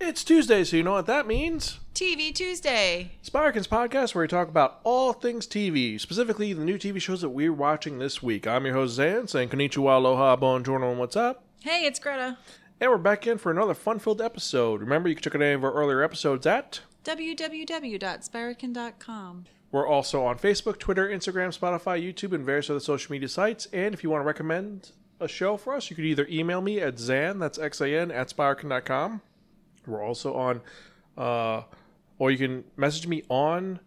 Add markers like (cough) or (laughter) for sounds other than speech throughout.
It's Tuesday, so you know what that means. TV Tuesday. Spirkins podcast, where we talk about all things TV, specifically the new TV shows that we're watching this week. I'm your host Zan, saying konnichiwa, aloha, bonjour, and what's up? Hey, it's Greta. And we're back in for another fun-filled episode. Remember, you can check out any of our earlier episodes at. www.spirakin.com. We're also on Facebook, Twitter, Instagram, Spotify, YouTube, and various other social media sites. And if you want to recommend a show for us, you could either email me at Zan, that's X-A-N, at spirakin.com. We're also on, uh, or you can message me on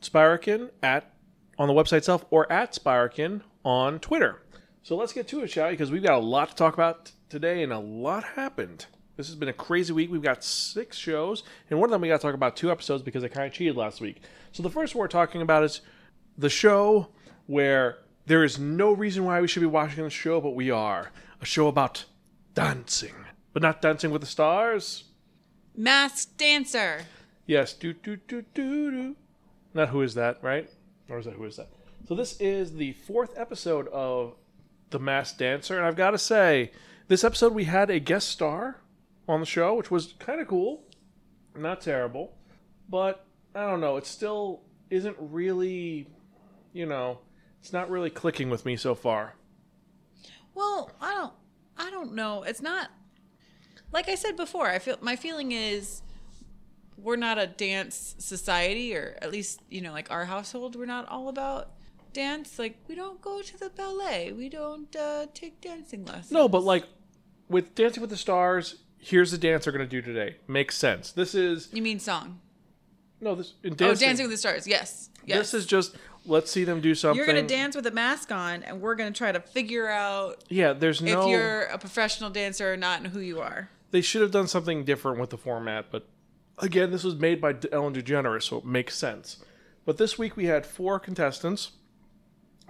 Spirakin at on the website itself or at Spirakin on Twitter. So let's get to it, shall we? Because we've got a lot to talk about t- today, and a lot happened. This has been a crazy week. We've got six shows, and one of them we got to talk about two episodes because I kind of cheated last week. So the first one we're talking about is the show where there is no reason why we should be watching the show, but we are a show about dancing, but not dancing with the stars. Masked Dancer. Yes, do do do do do. Not who is that, right? Or is that who is that? So this is the fourth episode of The Masked Dancer, and I've got to say, this episode we had a guest star on the show, which was kind of cool, not terrible, but I don't know, it still isn't really, you know, it's not really clicking with me so far. Well, I don't I don't know. It's not like I said before, I feel my feeling is we're not a dance society or at least, you know, like our household we're not all about dance. Like we don't go to the ballet. We don't uh, take dancing lessons. No, but like with Dancing with the Stars, here's the dance they're going to do today. Makes sense. This is You mean song? no, this in Oh, dancing. Dancing with the Stars. Yes. Yes. This is just let's see them do something. You're gonna dance with a mask on, and we're gonna try to figure out Yeah, there's no. if you're a professional dancer or not, and who you are. They should have done something different with the format, but again, this was made by Ellen DeGeneres, so it makes sense. But this week we had four contestants: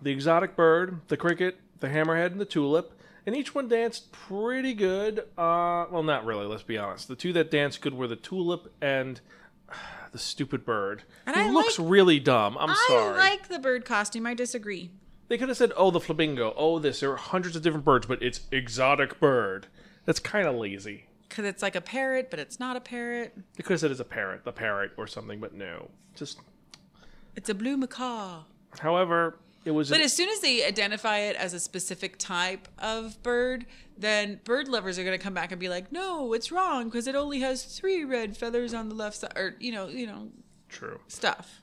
the exotic bird, the cricket, the hammerhead, and the tulip. And each one danced pretty good. Uh, well, not really. Let's be honest. The two that danced good were the tulip and (sighs) the stupid bird. And who I looks like- really dumb. I'm I sorry. I like the bird costume. I disagree. They could have said, "Oh, the flamingo. Oh, this." There are hundreds of different birds, but it's exotic bird. That's kind of lazy. Because it's like a parrot, but it's not a parrot. They could have said it's a parrot, the parrot, or something, but no. Just, It's a blue macaw. however, it was. But as soon as they identify it as a specific type of bird, then bird lovers are going to come back and be like, "No, it's wrong because it only has three red feathers on the left side," or you know, you know, true. stuff.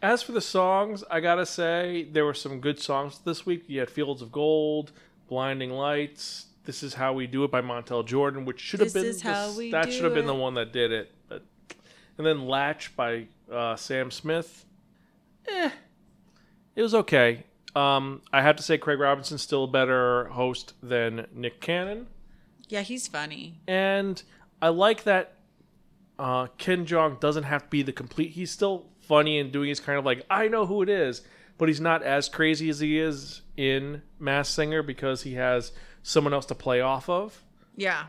As for the songs, I gotta say there were some good songs this week. You had "Fields of Gold," "Blinding Lights." This is how we do it by Montel Jordan, which should have been is how we that should have been the one that did it. But and then "Latch" by uh, Sam Smith. Eh, it was okay. Um, I have to say Craig Robinson's still a better host than Nick Cannon. Yeah, he's funny. and I like that uh, Ken Jeong doesn't have to be the complete. He's still funny and doing his kind of like I know who it is, but he's not as crazy as he is in Masked Singer because he has someone else to play off of, Yeah,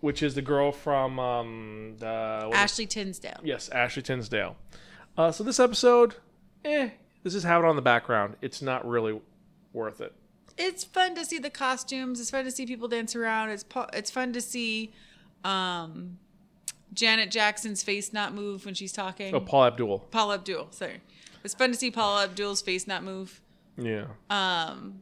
which is the girl from um, the Ashley Tisdale. yes Ashley Tisdale. Uh, so this episode, eh, this is have it on the background. It's not really worth it. it's fun to see the costumes. It's fun to see people dance around. It's po- it's fun to see um, Janet Jackson's face not move when she's talking. Oh, Paula Abdul. Paula Abdul, sorry. It's fun to see Paula Abdul's face not move. Yeah. Um,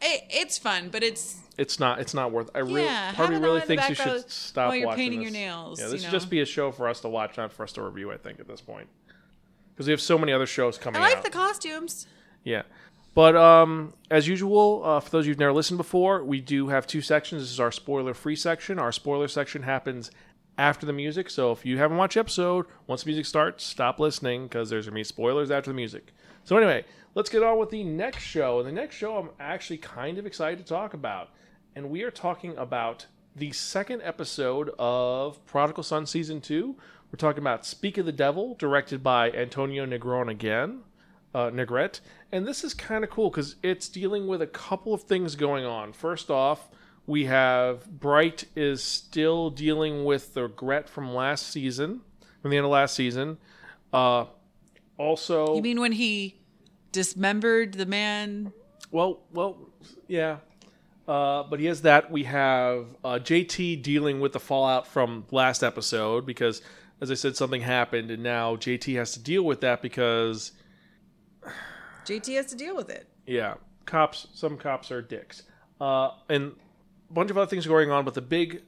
it, it's fun, but it's it's not it's not worth. I really Yeah, part of me really on in the thinks you should stop while you're watching painting your nails, Yeah, you this should know. just be a show for us to watch, not for us to review. I think at this point, because we have so many other shows coming. I like out. the costumes. yeah, but um, as usual, uh, for those of you who've never listened before, we do have two sections. This is our spoiler-free section. Our spoiler section happens after the music. So if you haven't watched the episode, once the music starts, stop listening because there's gonna be spoilers after the music. So anyway, let's get on with the next show. And the next show I'm actually kind of excited to talk about. And we are talking about the second episode of Prodigal Son Season 2. We're talking about Speak of the Devil, directed by Antonio Negron again, uh, Negrete. And this is kind of cool because it's dealing with a couple of things going on. First off, we have Bright is still dealing with the regret from last season, from the end of last season. Uh, also, You mean when he dismembered the man? well, well, yeah. Uh, but he has that. We have uh, JT dealing with the fallout from last episode because, as I said, something happened, and now JT has to deal with that because, JT has to deal with it. yeah, cops. Some cops are dicks, uh, and a bunch of other things going on. But the big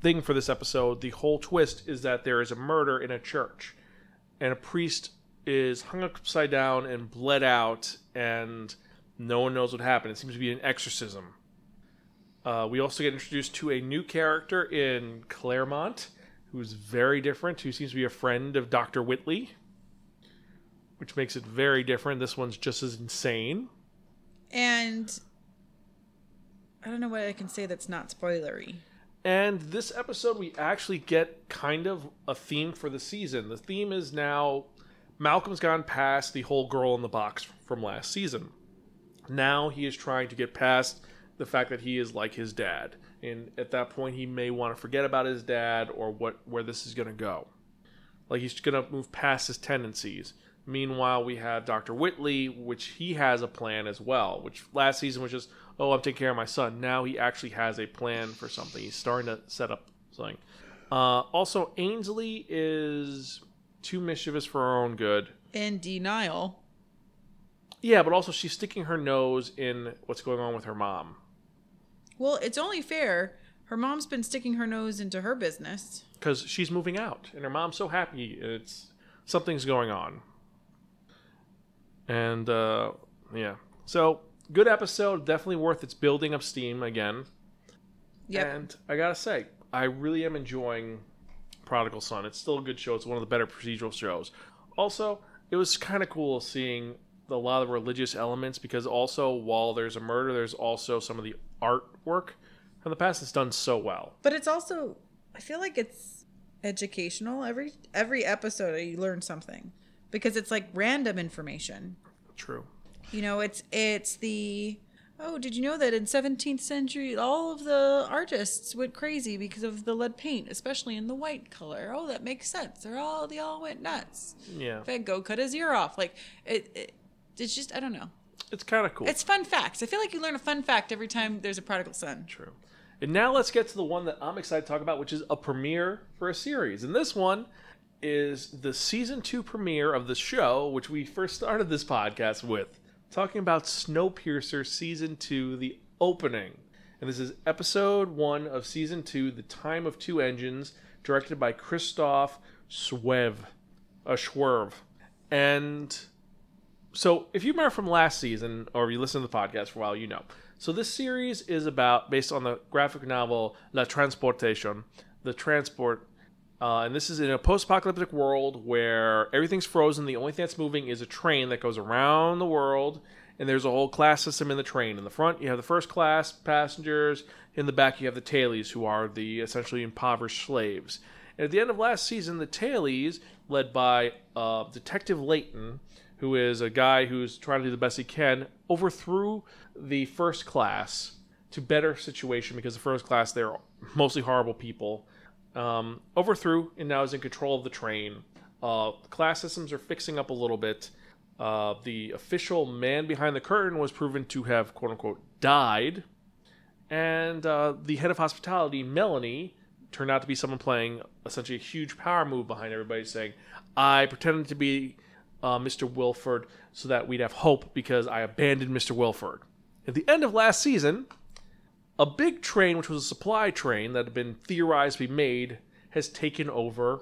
thing for this episode, the whole twist, is that there is a murder in a church, and a priest is hung upside down and bled out, and no one knows what happened. It seems to be an exorcism. Uh, we also get introduced to a new character in Claremont, who's very different, who seems to be a friend of Dr. Whitley, which makes it very different. This one's just as insane. And I don't know what I can say that's not spoilery. And this episode, we actually get kind of a theme for the season. The theme is now Malcolm's gone past the whole girl in the box from last season. Now he is trying to get past the fact that he is like his dad. And at that point, he may want to forget about his dad or what where this is going to go. Like he's going to move past his tendencies. Meanwhile, we have Dr. Whitley, which he has a plan as well. Which last season was just, oh, I'm taking care of my son. Now he actually has a plan for something. He's starting to set up something. Uh, also, Ainsley is too mischievous for her own good. In denial. Yeah, but also she's sticking her nose in what's going on with her mom. Well, it's only fair. Her mom's been sticking her nose into her business. because she's moving out and her mom's so happy it's something's going on and uh, yeah so good episode definitely worth its building of steam again Yep. and i gotta say i really am enjoying prodigal son it's still a good show it's one of the better procedural shows also it was kind of cool seeing a lot of religious elements because also while there's a murder there's also some of the artwork from the past that's done so well But it's also I feel like it's educational. Every every episode you learn something. Because it's like random information. true You know, it's it's the oh, did you know that in 17th century all of the artists went crazy because of the lead paint, especially in the white color. Oh, that makes sense. They're all they all went nuts. yeah Van Gogh cut his ear off. Like it, it it's just I don't know. it's kind of cool It's fun facts. I feel like you learn a fun fact every time there's a prodigal son. True. And now let's get to the one that I'm excited to talk about, which is a premiere for a series. And this one is the season two premiere of the show, which we first started this podcast with, talking about Snowpiercer season two, the opening. And this is episode one of season two, The Time of Two Engines, directed by Christoph Schwev. A uh, Schwerv. And so if you remember from last season or you listen to the podcast for a while you know. So this series is about based on the graphic novel la transportation the transport uh, and this is in a post-apocalyptic world where everything's frozen. The only thing that's moving is a train that goes around the world and there's a whole class system in the train. In the front you have the first class passengers. In the back you have the tailies who are the essentially impoverished slaves. And at the end of last season the tailies led by uh, detective layton who is a guy who's trying to do the best he can, overthrew the first class to better situation because the first class they're mostly horrible people. Um, overthrew and now is in control of the train. Uh, class systems are fixing up a little bit. Uh, the official man behind the curtain was proven to have quote unquote died, and uh, the head of hospitality, Melanie, turned out to be someone playing essentially a huge power move behind everybody, saying, "I pretended to be uh, Mr. Wilford so that we'd have hope because I abandoned Mr. Wilford." At the end of last season, a big train, which was a supply train that had been theorized to be made, has taken over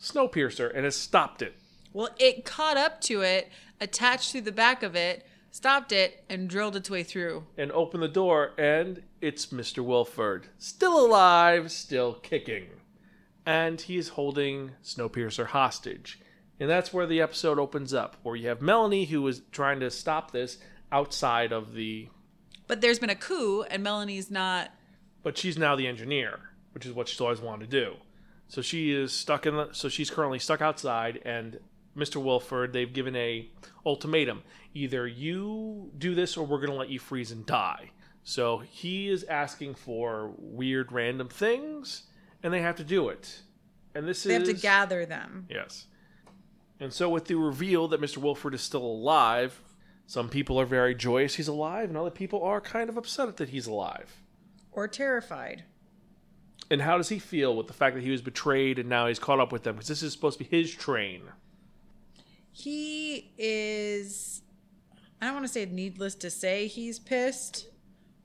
Snowpiercer and has stopped it. Well, it caught up to it, attached to the back of it, stopped it, and drilled its way through. and open the door, and it's Mr. Wilford. Still alive, still kicking. And he's holding Snowpiercer hostage. And that's where the episode opens up, where you have Melanie, who is trying to stop this outside of the. But there's been a coup, and Melanie's not. But she's now the engineer, which is what she's always wanted to do. So she is stuck in the. So she's currently stuck outside, and Mr. Wilford, they've given a ultimatum: either you do this, or we're going to let you freeze and die. So he is asking for weird, random things, and they have to do it. And this They is they have to gather them. Yes. And so, with the reveal that Mr. Wilford is still alive, Some people are very joyous he's alive, and other people are kind of upset that he's alive. Or terrified. And how does he feel with the fact that he was betrayed and now he's caught up with them? Because this is supposed to be his train. He is. I don't want to say needless to say he's pissed,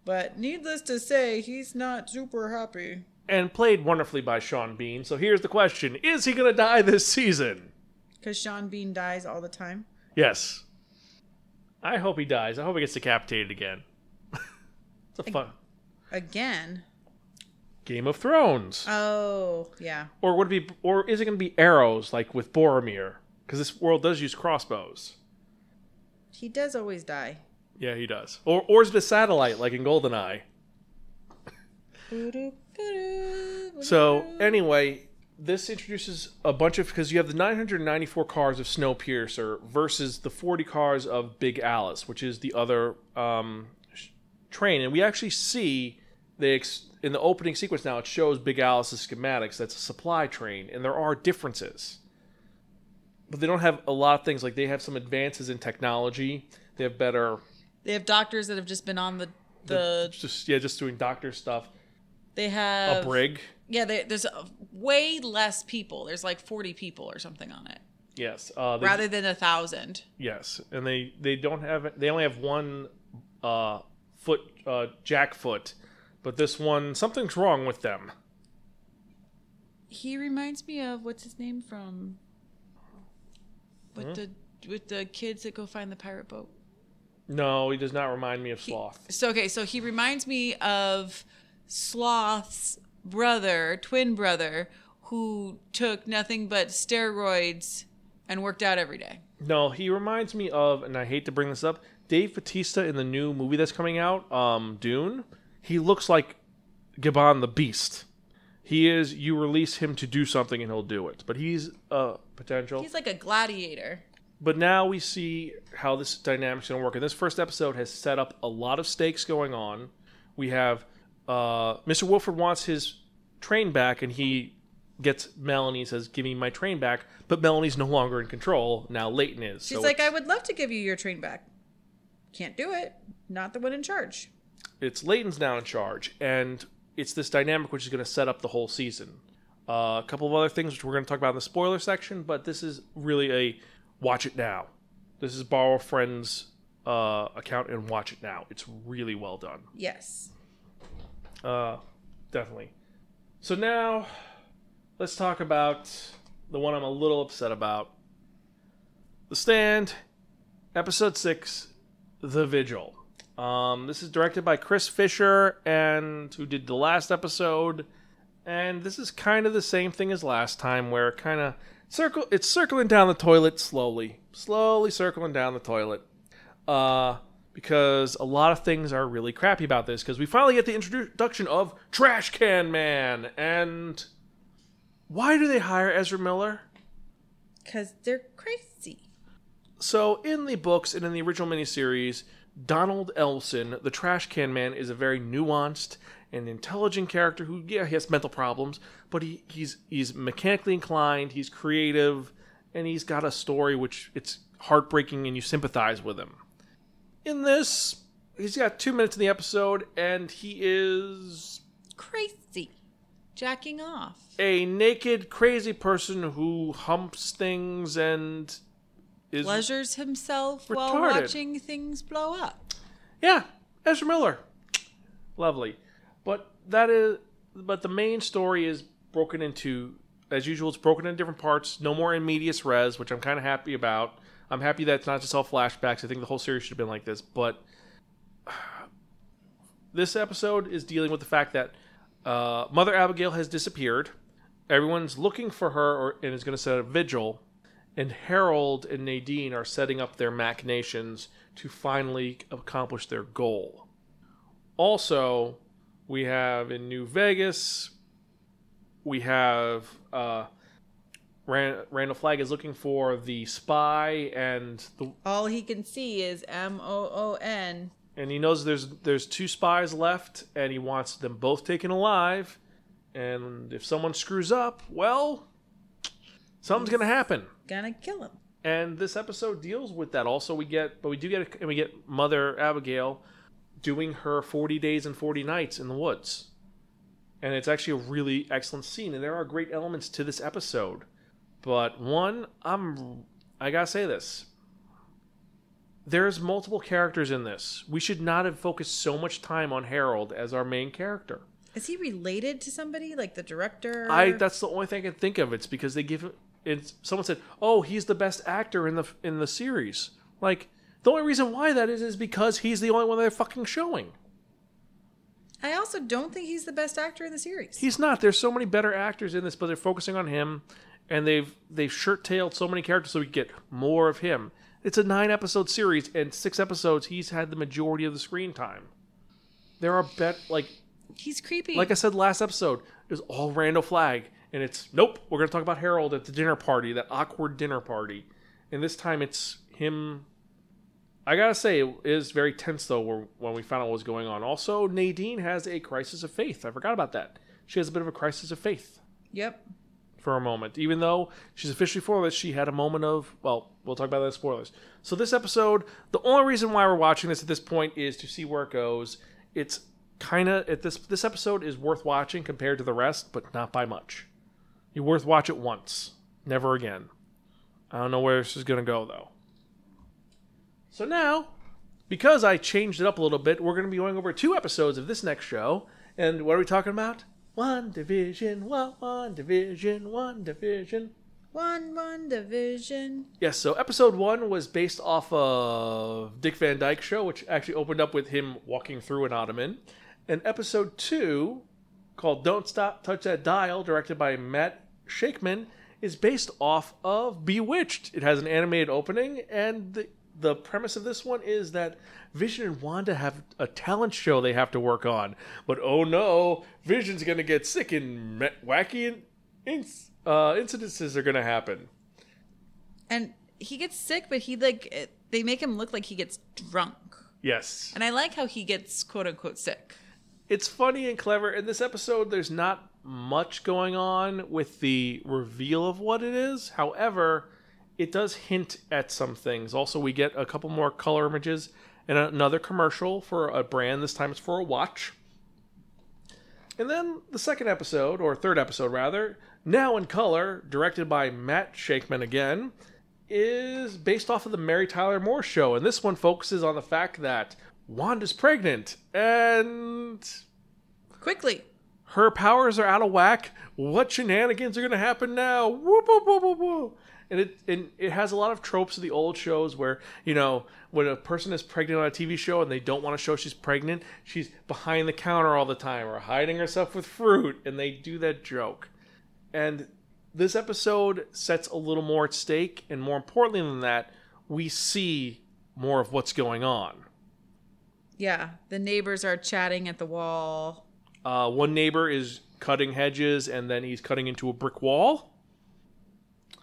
but needless to say he's not super happy. And played wonderfully by Sean Bean. So here's the question Is he going to die this season? Because Sean Bean dies all the time. Yes. I hope he dies. I hope he gets decapitated again. (laughs) it's a fun. Again. Game of Thrones. Oh, yeah. or would it be or is it going to be arrows like with Boromir? Because this world does use crossbows. He does always die. Yeah, he does. Or or is it a satellite like in Goldeneye? (laughs) So anyway, this introduces a bunch of because you have the 994 cars of Snowpiercer versus the 40 cars of Big Alice, which is the other um, sh- train, and we actually see they ex- in the opening sequence now it shows Big Alice's schematics. That's a supply train, and there are differences, but they don't have a lot of things. Like they have some advances in technology. They have better They have doctors that have just been on the the. just yeah, just doing doctor stuff. They have A brig, Yeah, they, there's a, way less people. There's like 40 people or something on it, yes. Uh, they- rather than a thousand. Yes, and they they don't have they only have one uh, foot uh, jack foot, but this one something's wrong with them. He reminds me of what's his name from with the with the kids that go find the pirate boat. No, he does not remind me of He- sloth. So okay, so he reminds me of Sloth's brother, twin brother, who took nothing but steroids and worked out every day. No, he reminds me of, and I hate to bring this up, Dave Bautista in the new movie that's coming out, um, Dune. He looks like Gabon the Beast. He is. You release him to do something, and he'll do it. But he's a potential. He's like a gladiator. But now we see how this dynamic's going to work. And this first episode has set up a lot of stakes going on. We have uh, Mr. Wilford wants his train back, and he gets Melanie says, "Give me my train back." But Melanie's no longer in control now. Layton is. She's So like, I would love to give you your train back. Can't do it. Not the one in charge. it's Layton's now in charge, and it's this dynamic which is going to set up the whole season. Uh, a couple of other things which we're going to talk about in the spoiler section, but this is really a watch it now. This is borrow a friend's uh, account and watch it now. It's really well done. Yes. Uh, definitely. So now, let's talk about the one I'm a little upset about. The Stand, Episode 6, The Vigil. Um, this is directed by Chris Fisher, and who did the last episode. And this is kind of the same thing as last time, where it kind of circle. It's circling down the toilet slowly, slowly circling down the toilet. Uh, because a lot of things are really crappy about this. Because we finally get the introduction of Trash Can Man, and why do they hire Ezra Miller? Because they're crazy. So, in the books and in the original miniseries, Donald Elson, the Trash Can Man, is a very nuanced and intelligent character who, yeah, he has mental problems, but he, he's he's mechanically inclined, he's creative, and he's got a story which it's heartbreaking and you sympathize with him. In this, he's got two minutes in the episode, and he is Crazy. Jacking off. a naked, crazy person who humps things and is Pleasures himself while watching things blow up. Yeah, Ezra Miller. Lovely. But that is but the main story is broken into as usual it's broken into different parts. No more in medias res, which I'm kind of happy about. I'm happy that it's not just all flashbacks. I think the whole series should have been like this, but (sighs) this episode is dealing with the fact that uh, Mother Abigail has disappeared. Everyone's looking for her or, and is going to set a vigil. And Harold and Nadine are setting up their machinations to finally accomplish their goal. Also, we have in New Vegas, we have uh, Rand- Randall Flagg is looking for the spy, and the All he can see is M O O N. and he knows there's there's two spies left, and he wants them both taken alive. And if someone screws up, well, something's gonna happen. Gonna kill him. And this episode deals with that. Also, we get, but we do get, and we get Mother Abigail doing her 40 days and 40 nights in the woods. And it's actually a really excellent scene. And there are great elements to this episode. But one, I'm, I gotta say this. There's multiple characters in this. We should not have focused so much time on Harold as our main character. Is he related to somebody like the director? I that's the only thing I can think of. It's because they give it's someone said, "Oh, he's the best actor in the in the series." Like the only reason why that is is because he's the only one they're fucking showing. I also don't think he's the best actor in the series. He's not. There's so many better actors in this, but they're focusing on him, and they've they've shirt tailed so many characters so we get more of him. It's a nine episode series, and six episodes he's had the majority of the screen time. There are bet like he's creepy. like I said last episode, it was all Randall Flagg, and it's nope. We're gonna talk about Harold at the dinner party, that awkward dinner party, and this time it's him. I gotta say, it is very tense though when we found out what was going on. Also, Nadine has a crisis of faith. I forgot about that. She has a bit of a crisis of faith yep. For a moment. Even though she's officially flawless, she had a moment of, well, we'll talk about that in spoilers. So, this episode, the only reason why we're watching this at this point is to see where it goes. It's kind of, at this, this episode is worth watching compared to the rest, but not by much. You worth watch it once, never again. I don't know where this is to go, though. So now, because I changed it up a little bit, we're to be going over two episodes of this next show. And what are we talking about? WandaVision, one, WandaVision, one division. One WandaVision. Yes, so episode one was based off of Dick Van Dyke Show, which actually opened up with him walking through an ottoman. And episode two, called Don't Stop, Touch That Dial, directed by Matt Shakman, is based off of Bewitched. It has an animated opening, and the, the premise of this one is that Vision and Wanda have a talent show they have to work on. But oh no, Vision's going to get sick and wacky inc- uh, incidences are going to happen. And he gets sick, but he like they make him look like he gets drunk. Yes. And I like how he gets quote unquote sick. it's funny and clever. In this episode, there's not much going on with the reveal of what it is. However, it does hint at some things. Also, we get a couple more color images and another commercial for a brand. This time it's for a watch. And then the second episode, or third episode rather, now in color, directed by Matt Shakman again, is based off of the Mary Tyler Moore show. And this one focuses on the fact that Wanda's pregnant and Quickly. her powers are out of whack. What shenanigans are going to happen now? Whoop, whoop, whoop, whoop, whoop. And it and it has a lot of tropes of the old shows where you know when a person is pregnant on a TV show and they don't want to show she's pregnant, she's behind the counter all the time or hiding herself with fruit, and they do that joke. And this episode sets a little more at stake, and more importantly than that, we see more of what's going on. Yeah. The neighbors are chatting at the wall. Uh, one neighbor is cutting hedges, and then he's cutting into a brick wall.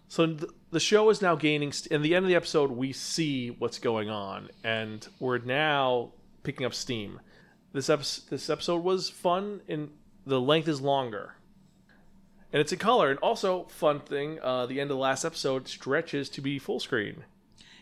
So th- the show is now gaining. St- in the end of the episode, we see what's going on, and we're now picking up steam. This episode, this episode was fun, and the length is longer, and it's in color. And also, fun thing, uh, the end of the last episode stretches to be full screen,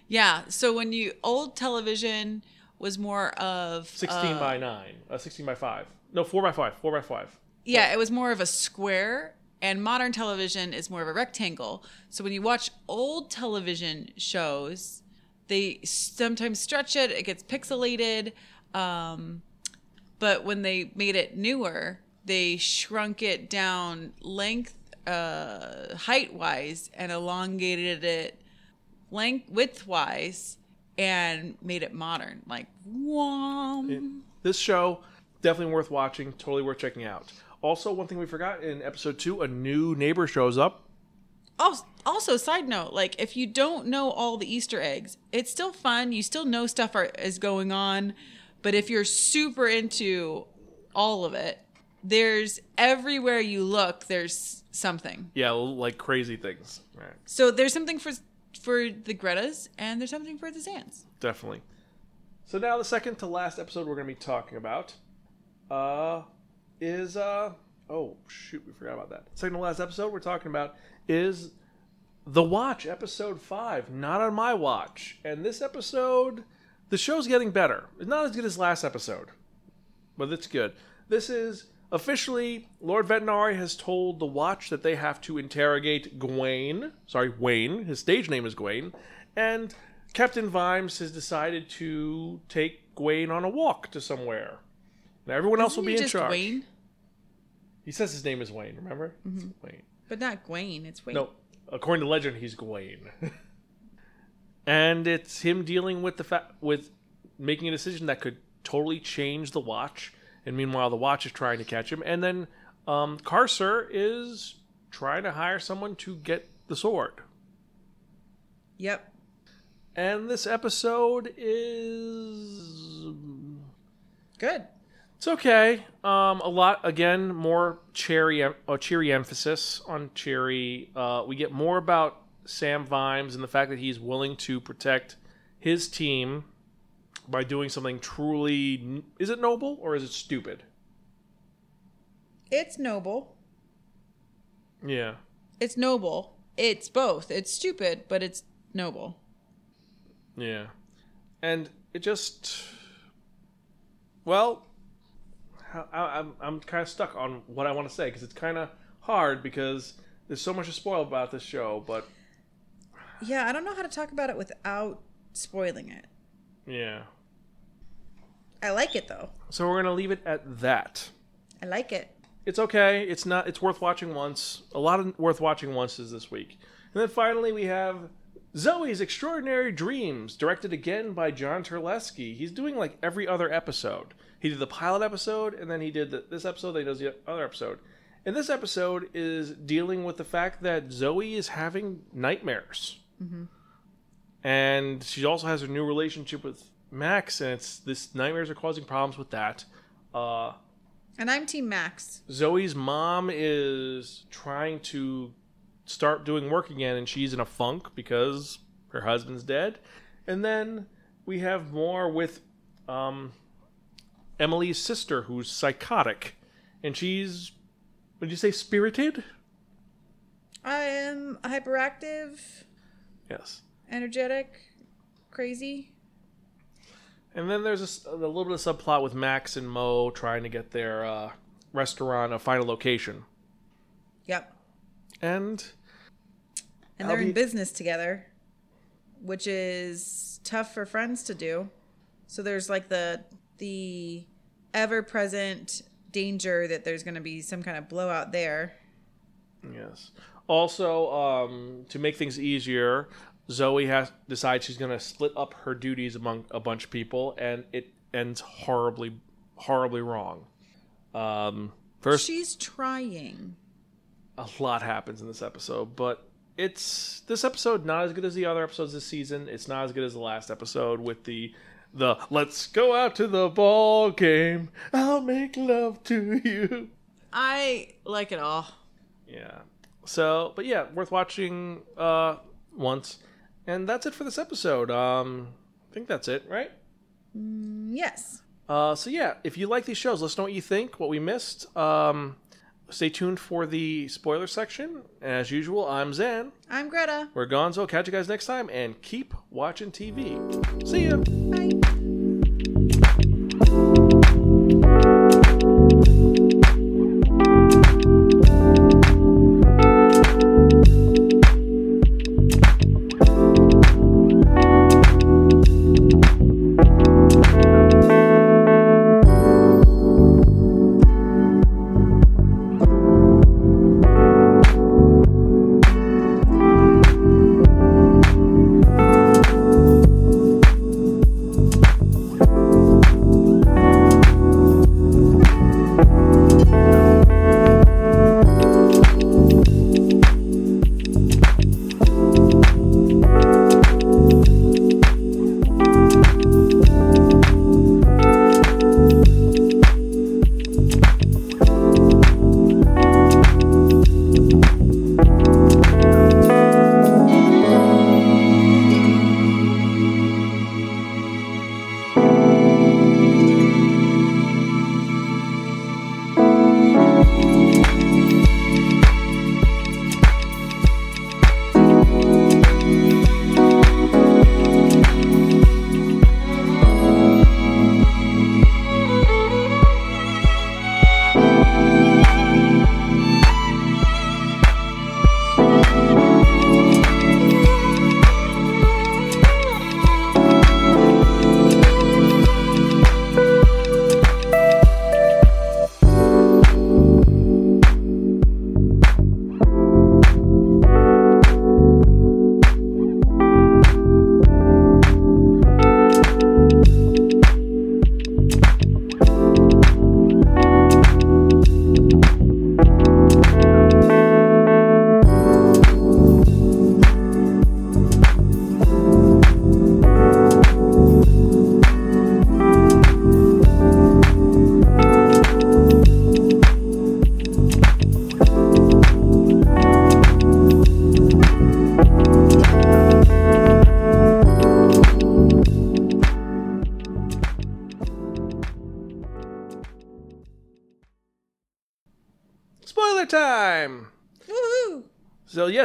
Yeah. So when you old television was more of sixteen uh, by nine, uh, sixteen by five, no, four by five, four by five. Yeah, it was more of a square, and modern television is more of a rectangle. So when you watch old television shows, they sometimes stretch it, it gets pixelated. Um, but when they made it newer, they shrunk it down length, uh, height wise, and elongated it length width wise, and made it modern. Like, whom. this show definitely worth watching totally worth checking out also one thing we forgot in episode two a new neighbor shows up Also, also, side note, like if you don't know all the Easter eggs, it's still fun. You still know stuff are, is going on, but if you're super into all of it, there's everywhere you look, there's something. yeah like crazy things right So there's something for for the Gretas, and there's something for the Zans. definitely so now the second to last episode we're going to be talking about uh is uh oh shoot we forgot about that second to last episode we're talking about is The Watch, episode five, not on my watch. And this episode, the show's getting better. It's not as good as last episode, but it's good. This is officially Lord Vetinari has told the Watch that they have to interrogate Gawain. Sorry, Wayne. His stage name is Gawain, and Captain Vimes has decided to take Gawain on a walk to somewhere. Now everyone else will Isn't be he in just charge. Wayne, He says his name is Wayne. Remember? It's Wayne. but not Gwaine. It's Wayne. No, according to legend, he's Gawain. (laughs) and it's him dealing with the fact with making a decision that could totally change the watch. And meanwhile, the watch is trying to catch him. And then um, Carcer is trying to hire someone to get the sword. Yep. And this episode is Good. It's okay. Um, a lot again, more cherry, a cheery emphasis on cherry. Uh, we get more about Sam Vimes and the fact that he's willing to protect his team by doing something truly. Is it noble or is it stupid? It's noble. Yeah. It's noble. It's both. It's stupid, but it's noble. Yeah. And it just. Well, I, I'm, I'm kind of stuck on what I want to say because it's kind of hard because there's so much to spoil about this show, but Yeah, I don't know how to talk about it without spoiling it. yeah. I like it though. So we're gonna leave it at that. I like it. It's okay. It's not. It's worth watching once. A lot of worth watching once is this week. And then finally we have Zoey's Extraordinary Dreams, directed again by John Terlesky. He's doing like every other episode. He did the pilot episode, and then he did the, this episode. Then he does the other episode. And this episode is dealing with the fact that Zoey is having nightmares, and she also has a new relationship with Max, and it's this nightmares are causing problems with that. Uh, And I'm Team Max. Zoey's mom is trying to start doing work again, and she's in a funk because her husband's dead. And then we have more with um, Emily's sister, who's psychotic, and she's. Would you say spirited? I am hyperactive, Yes. energetic, crazy. And then there's a little bit of subplot with Max and Mo trying to get their uh, restaurant a final location. Yep. And And they're be- in business together, which is tough for friends to do. So there's like the the ever present danger that there's going to be some kind of blowout there. Yes. Also, um, to make things easier, Zoey has decides she's going to split up her duties among a bunch of people, and it ends horribly, horribly wrong. Um, first, She's trying. a lot happens in this episode, but it's this episode not as good as the other episodes this season. It's not as good as the last episode with the the let's go out to the ball game. I'll make love to you. I like it all. Yeah. So, but yeah, worth watching uh once. And that's it for this episode. Um I think that's it, right? Yes. Uh so yeah, if you like these shows, let us know what you think, what we missed. Um stay tuned for the spoiler section. As usual, I'm Zan. I'm Greta. We're Gonzo. Catch you guys next time and keep watching TV. See ya. Bye.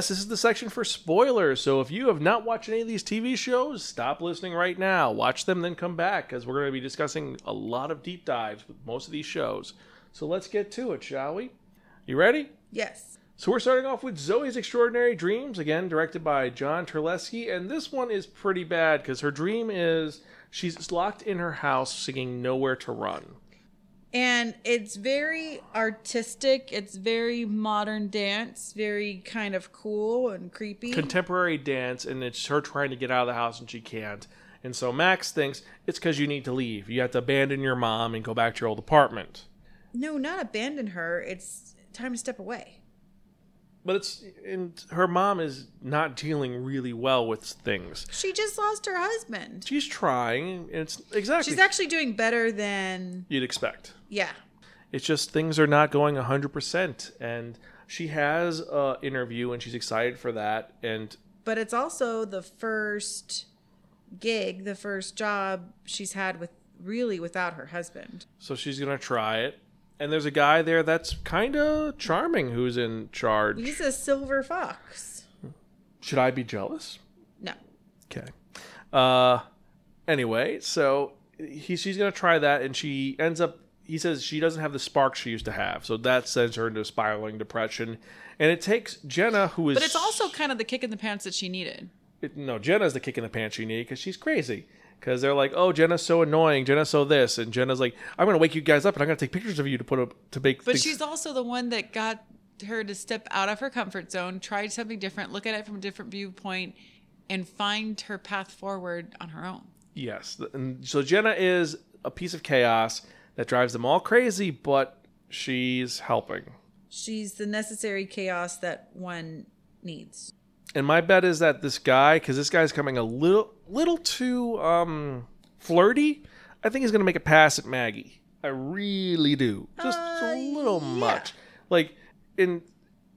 Yes, this is the section for spoilers. So, if you have not watched any of these TV shows, stop listening right now. Watch them, then come back, because we're going to be discussing a lot of deep dives with most of these shows. So, let's get to it, shall we? You ready? Yes. So, we're starting off with Zoey's Extraordinary Dreams, again, directed by John Terlesky. And this one is pretty bad because her dream is she's locked in her house singing Nowhere to Run. And it's very artistic. It's very modern dance, very kind of cool and creepy. contemporary dance and it's her trying to get out of the house and she can't. And so Max thinks it's because you need to leave. You have to abandon your mom and go back to your old apartment. no, not abandon her. It's time to step away. But it's and her mom is not dealing really well with things. She just lost her husband. She's trying, and it's exactly She's actually doing better than you'd expect. yeah. It's just things are not going 100% and she has a interview and she's excited for that and But it's also the first gig, the first job she's had with really without her husband. so she's going to try it. And there's a guy there that's kind of charming who's in charge. He's a silver fox. Should I be jealous? No. Okay. Uh, anyway, so he, she's gonna try that, and she ends up. He says she doesn't have the spark she used to have, so that sends her into spiraling depression. And it takes Jenna, who is But it's also kind of the kick in the pants that she needed. it, no Jenna's the kick in the pants she needs because she's crazy. Because they're like, oh, Jenna's so annoying, Jenna's so this, and Jenna's like, I'm gonna wake you guys up, and I'm gonna take pictures of you to put up to make. But things- she's also the one that got her to step out of her comfort zone, try something different, look at it from a different viewpoint, and find her path forward on her own. Yes. And so Jenna is a piece of chaos that drives them all crazy, but she's helping. She's the necessary chaos that one needs. And my bet is that this guy, because this guy's coming a little, little too um, flirty, I think he's gonna make a pass at Maggie. I really do, just Uh, a little yeah. much. Like, in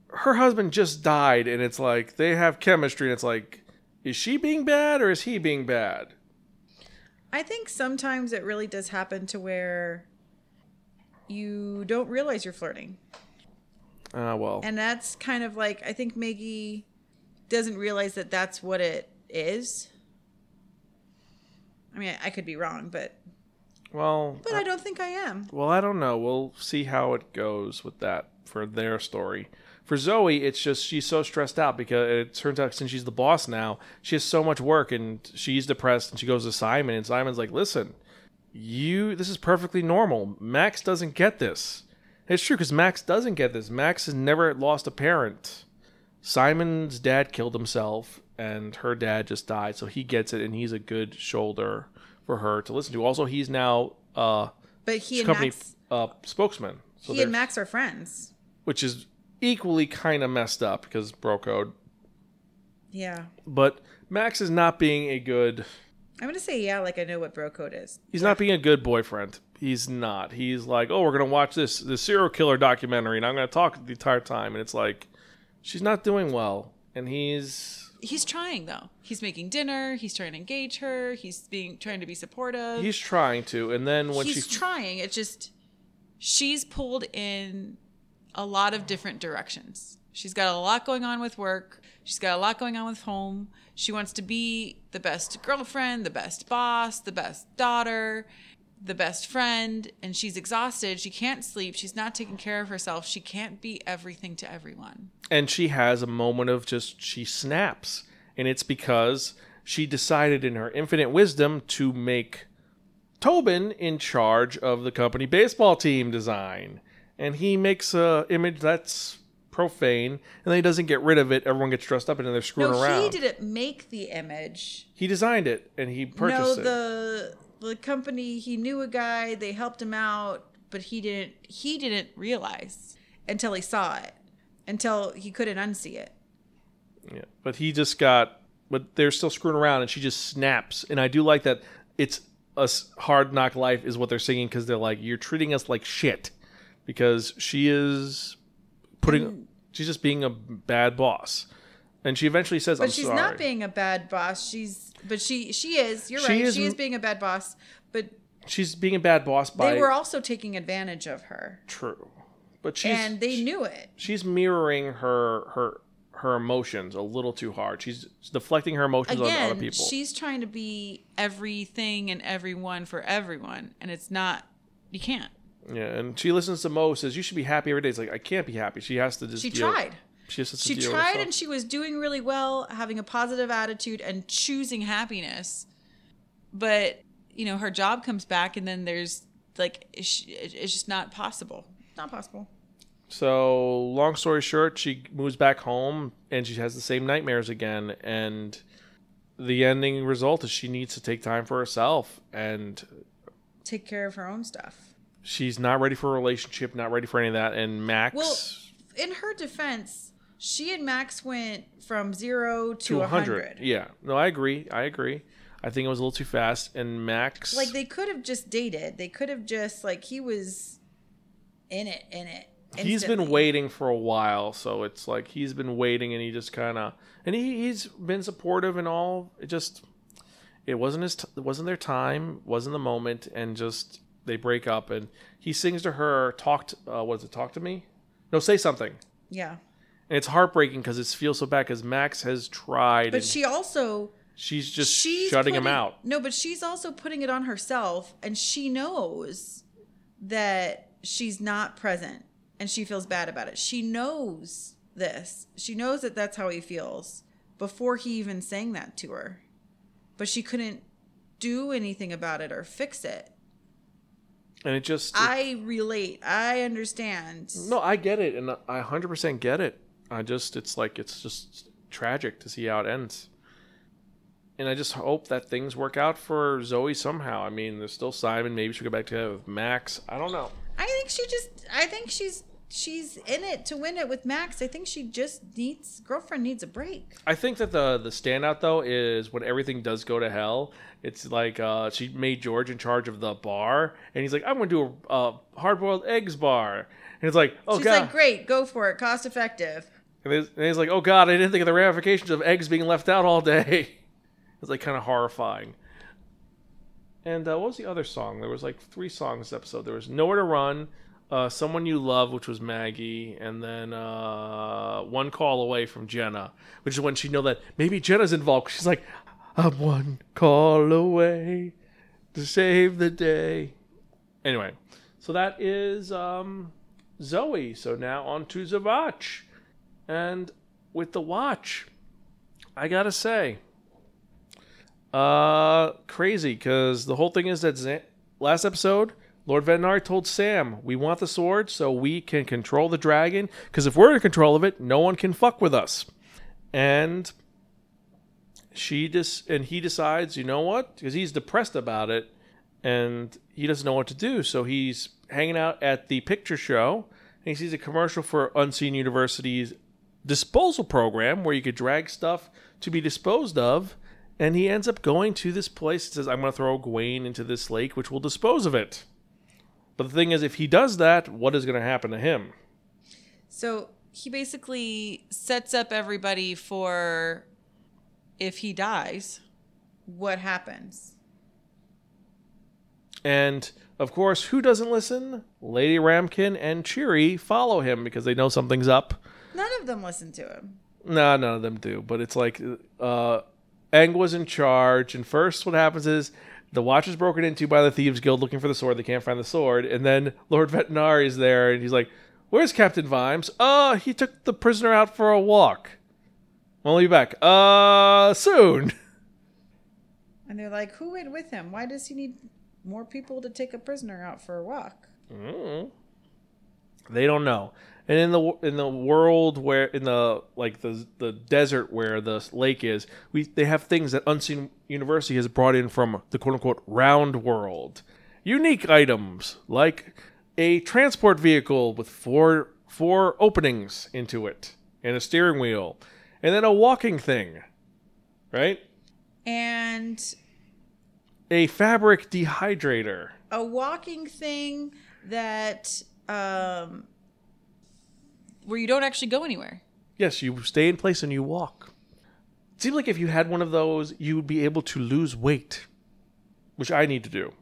her husband just died, and it's like they have chemistry, and it's like, is she being bad or is he being bad? I think sometimes it really does happen to where you don't realize you're flirting. Uh, well, And that's kind of like, I think Maggie doesn't realize that that's what it is. I mean, I, I could be wrong, but well, but I don't think I am. Well, I don't know. We'll see how it goes with that for their story. For Zoey, it's just she's so stressed out because it turns out since she's the boss now, she has so much work and she's depressed and she goes to Simon and Simon's like, "Listen, you this is perfectly normal. Max doesn't get this." It's true cuz Max doesn't get this. Max has never lost a parent. Simon's dad killed himself and her dad just died, so he gets it and he's a good shoulder for her to listen to. Also, he's now uh But he and company Max, uh, spokesman. So he and Max are friends. which is equally kind of messed up because bro code. Yeah. But Max is not being a good. I'm gonna say yeah, like I know what bro code is. He's not being a good boyfriend. He's not. He's like, oh, we're gonna watch this this serial killer documentary, and I'm gonna talk the entire time, and it's like, she's not doing well, and he's He's trying though. He's making dinner. He's trying to engage her. He's being trying to be supportive. he's trying to, and then when he's she trying. It's just she's pulled in a lot of different directions. She's got a lot going on with work. She's got a lot going on with home. She wants to be the best girlfriend, the best boss, the best daughter, the best friend, and she's exhausted. She can't sleep. She's not taking care of herself. She can't be everything to everyone. and she has a moment of just she snaps and it's because she decided in her infinite wisdom to make tobin in charge of the company baseball team design and he makes a image that's profane and then he doesn't get rid of it everyone gets dressed up and then they're screwing no, around he didn't make the image. He designed it and he no, purchased it the company he knew a guy, they helped him out, but he didn't he didn't realize until he saw it. Until he couldn't unsee it. Yeah, but he just got, but they're still screwing around, and she just snaps. And I do like that. It's a hard knock life is what they're singing because they're like, you're treating us like shit because she is putting, she's just being a bad boss, and she eventually says, "I'm But she's sorry." not being a bad boss. She's but she she is. You're She right. is she is being a bad boss, but she's being a bad boss by they were also taking advantage of her. true, but she's and they knew it. she's mirroring her her her emotions a little too hard. She's deflecting her emotions on other people. she's trying to be everything and everyone for everyone, and it's not. You can't. yeah, and she listens to Mo says you should be happy every day. It's like I can't be happy. She has to just. She deal- tried. She has She tried, and she was doing really well, having a positive attitude and choosing happiness. But you know, her job comes back, and then there's like it's it's just not possible. Not possible. So, long story short, she moves back home and she has the same nightmares again. And the ending result is she needs to take time for herself. And Take care of her own stuff. she's not ready for a relationship, not ready for any of that. And Max, Well, in her defense, she and Max went from zero to to a 100. hundred. Yeah. No, I agree. I agree. I think it was a little too fast. And Max. Like they could have just dated. They could have just like he was in it, in it. he's been waiting for a while. So it's like he's been waiting and he just kind of. And he, he's been supportive and all. It just. It wasn't his. T- it wasn't their time. Wasn't the moment. And just they break up. And he sings to her. Talk. To, uh, what is it? Talk to me. No, say something. Yeah, And it's heartbreaking because it feels so bad because Max has tried. but she also she's just she's shutting him out. No, but she's also putting it on herself, and she knows that she's not present, and she feels bad about it. She knows this. She knows that that's how he feels before he even sang that to her, but she couldn't do anything about it or fix it. And it just. I relate. I understand. No, I get it, and I 100% get it. I just, it's like, it's just tragic to see how it ends. And I just hope that things work out for Zoey somehow. I mean, there's still Simon. Maybe she'll go back with Max. I don't know. I think she just. I think she's she's in it to win it with Max. I think she just needs girlfriend needs a break. I think that the the standout though is when everything does go to hell. It's like uh, she made George in charge of the bar, and he's like, "I'm going to do a uh, hard boiled eggs bar," and it's like, "Oh She's god!" like, great, go for it, cost effective. And he's, and he's like, "Oh God, I didn't think of the ramifications of eggs being left out all day." (laughs) It's like kind of horrifying. And uh, what was the other song? There was like three songs this episode. There was "Nowhere to Run," uh, "Someone You Love," which was Maggie, and then uh, "One Call Away" from Jenna, which is when she know that maybe Jenna's involved. She's like, "I'm one call away to save the day." Anyway, so that is um, Zoey. So now on to The Watch. And with the watch, I gotta say, uh, crazy because the whole thing is that Z- last episode, Lord Venar told Sam, "We want the sword so we can control the dragon. Because if we're in control of it, no one can fuck with us." And she just and he decides, you know what? Because he's depressed about it, and he doesn't know what to do. So he's hanging out at the picture show, and he sees a commercial for Unseen University's disposal program where you could drag stuff to be disposed of. And he ends up going to this place and says, I'm going to throw Gawain into this lake, which will dispose of it. But the thing is, if he does that, what is going to happen to him? So he basically sets up everybody for if he dies, what happens? And of course, who doesn't listen? Lady Ramkin and Cheery follow him because they know something's up. None of them listen to him. No, none of them do. But it's like uh, Angua was in charge, and first what happens is the watch is broken into by the thieves guild looking for the sword. They can't find the sword, and then Lord (laughs) Vetinari is there, and he's like, "Where's Captain Vimes? Uh, he took the prisoner out for a walk. I'll be back. Uh, soon." (laughs) And they're like, who went with him? Why does he need more people to take a prisoner out for a walk? Mm. They don't know. And in the in the world where in the like the the desert where the lake is, we they have things that Unseen University has brought in from the quote unquote round world. Unique items like a transport vehicle with four four openings into it and a steering wheel, and then a walking thing, right? And A fabric dehydrator. a walking thing that um where you don't actually go anywhere. Yes, you stay in place and you walk. It seems like if you had one of those, you would be able to lose weight, which I need to do.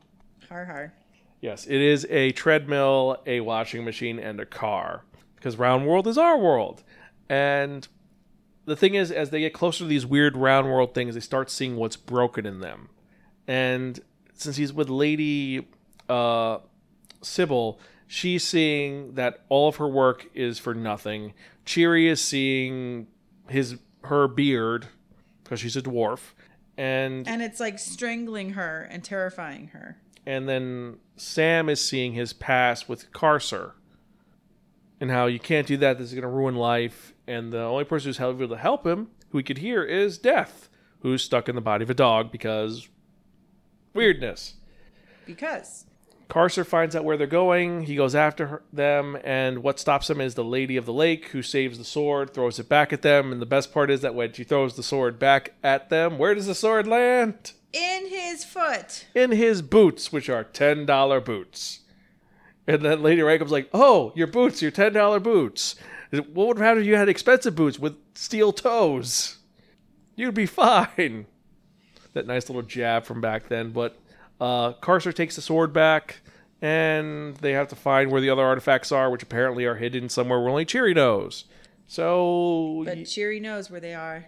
Har har. Yes, it is a treadmill, a washing machine, and a car. Because Round World is our world. And the thing is, as they get closer to these weird round world things, they start seeing what's broken in them. And since he's with Lady uh, Sybil, she's seeing that all of her work is for nothing. Cheery is seeing his her beard because she's a dwarf, and And it's like strangling her and terrifying her. and then Sam is seeing his past with Carcer, and how you can't do that. This is going to ruin life. And the only person who's able to help him, who he could hear, is Death, who's stuck in the body of a dog because weirdness. Because Carcer finds out where they're going. He goes after her, them, and what stops him is the Lady of the Lake, who saves the sword, throws it back at them. And the best part is that when she throws the sword back at them, where does the sword land? in his foot. In his boots, which are ten dollar boots. And then Lady Ramkin's like, "Oh, your boots, your ten dollar boots. What would happen if you had expensive boots with steel toes? You'd be fine." That nice little jab from back then, but uh, Carcer takes the sword back, and they have to find where the other artifacts are, which apparently are hidden somewhere where only Cheery knows. So But Cheery knows where they are.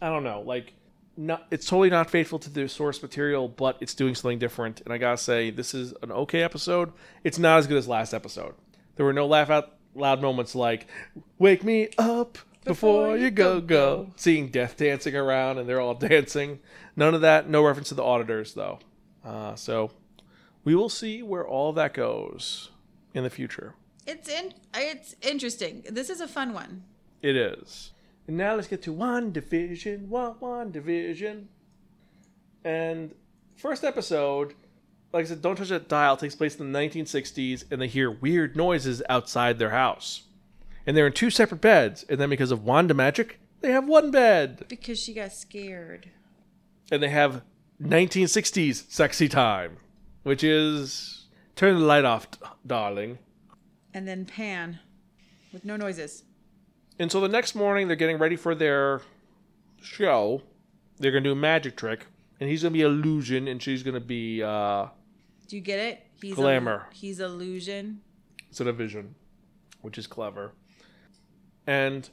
I don't know, like not it's totally not faithful to the source material, but it's doing something different. And I gotta say, this is an okay episode. It's not as good as last episode. There were no laugh out loud moments like "Wake me up before, you go go," seeing Death dancing around and they're all (laughs) dancing. None of that. No reference to the auditors though. Uh, so we will see where all that goes in the future. It's in. It's interesting. This is a fun one. It is. And now let's get to WandaVision, one WandaVision. And first episode, like I said, Don't Touch That Dial takes place in the 1960s, and they hear weird noises outside their house. And they're in two separate beds, and then because of Wanda magic, they have one bed. Because she got scared. And they have 1960s sexy time, which is turn the light off, darling. And then pan with no noises. And so the next morning, they're getting ready for their show. They're going to do a magic trick, and he's going to be illusion, and she's going to be uh, Do you get it? He's Glamour. A, he's illusion. instead of vision, which is clever. And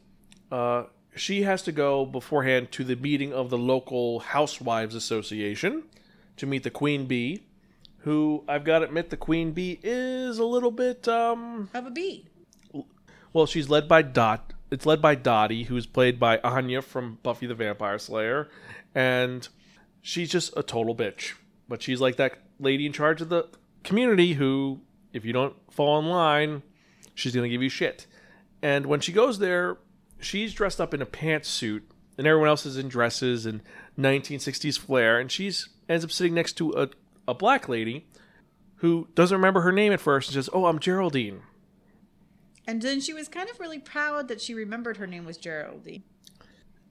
uh, she has to go beforehand to the meeting of the local housewives association to meet the queen bee, who I've got to admit the queen bee is a little bit um, Have a bee Well, she's led by Dot. It's led by Dottie, who's played by Anya from Buffy the Vampire Slayer, and she's just a total bitch. But she's like that lady in charge of the community who, if you don't fall in line, she's gonna give you shit. And when she goes there, she's dressed up in a pantsuit, and everyone else is in dresses and 1960s flair, and she's ends up sitting next to a, a black lady who doesn't remember her name at first and says, "Oh, I'm Geraldine." And then she was kind of really proud that she remembered her name was Geraldine.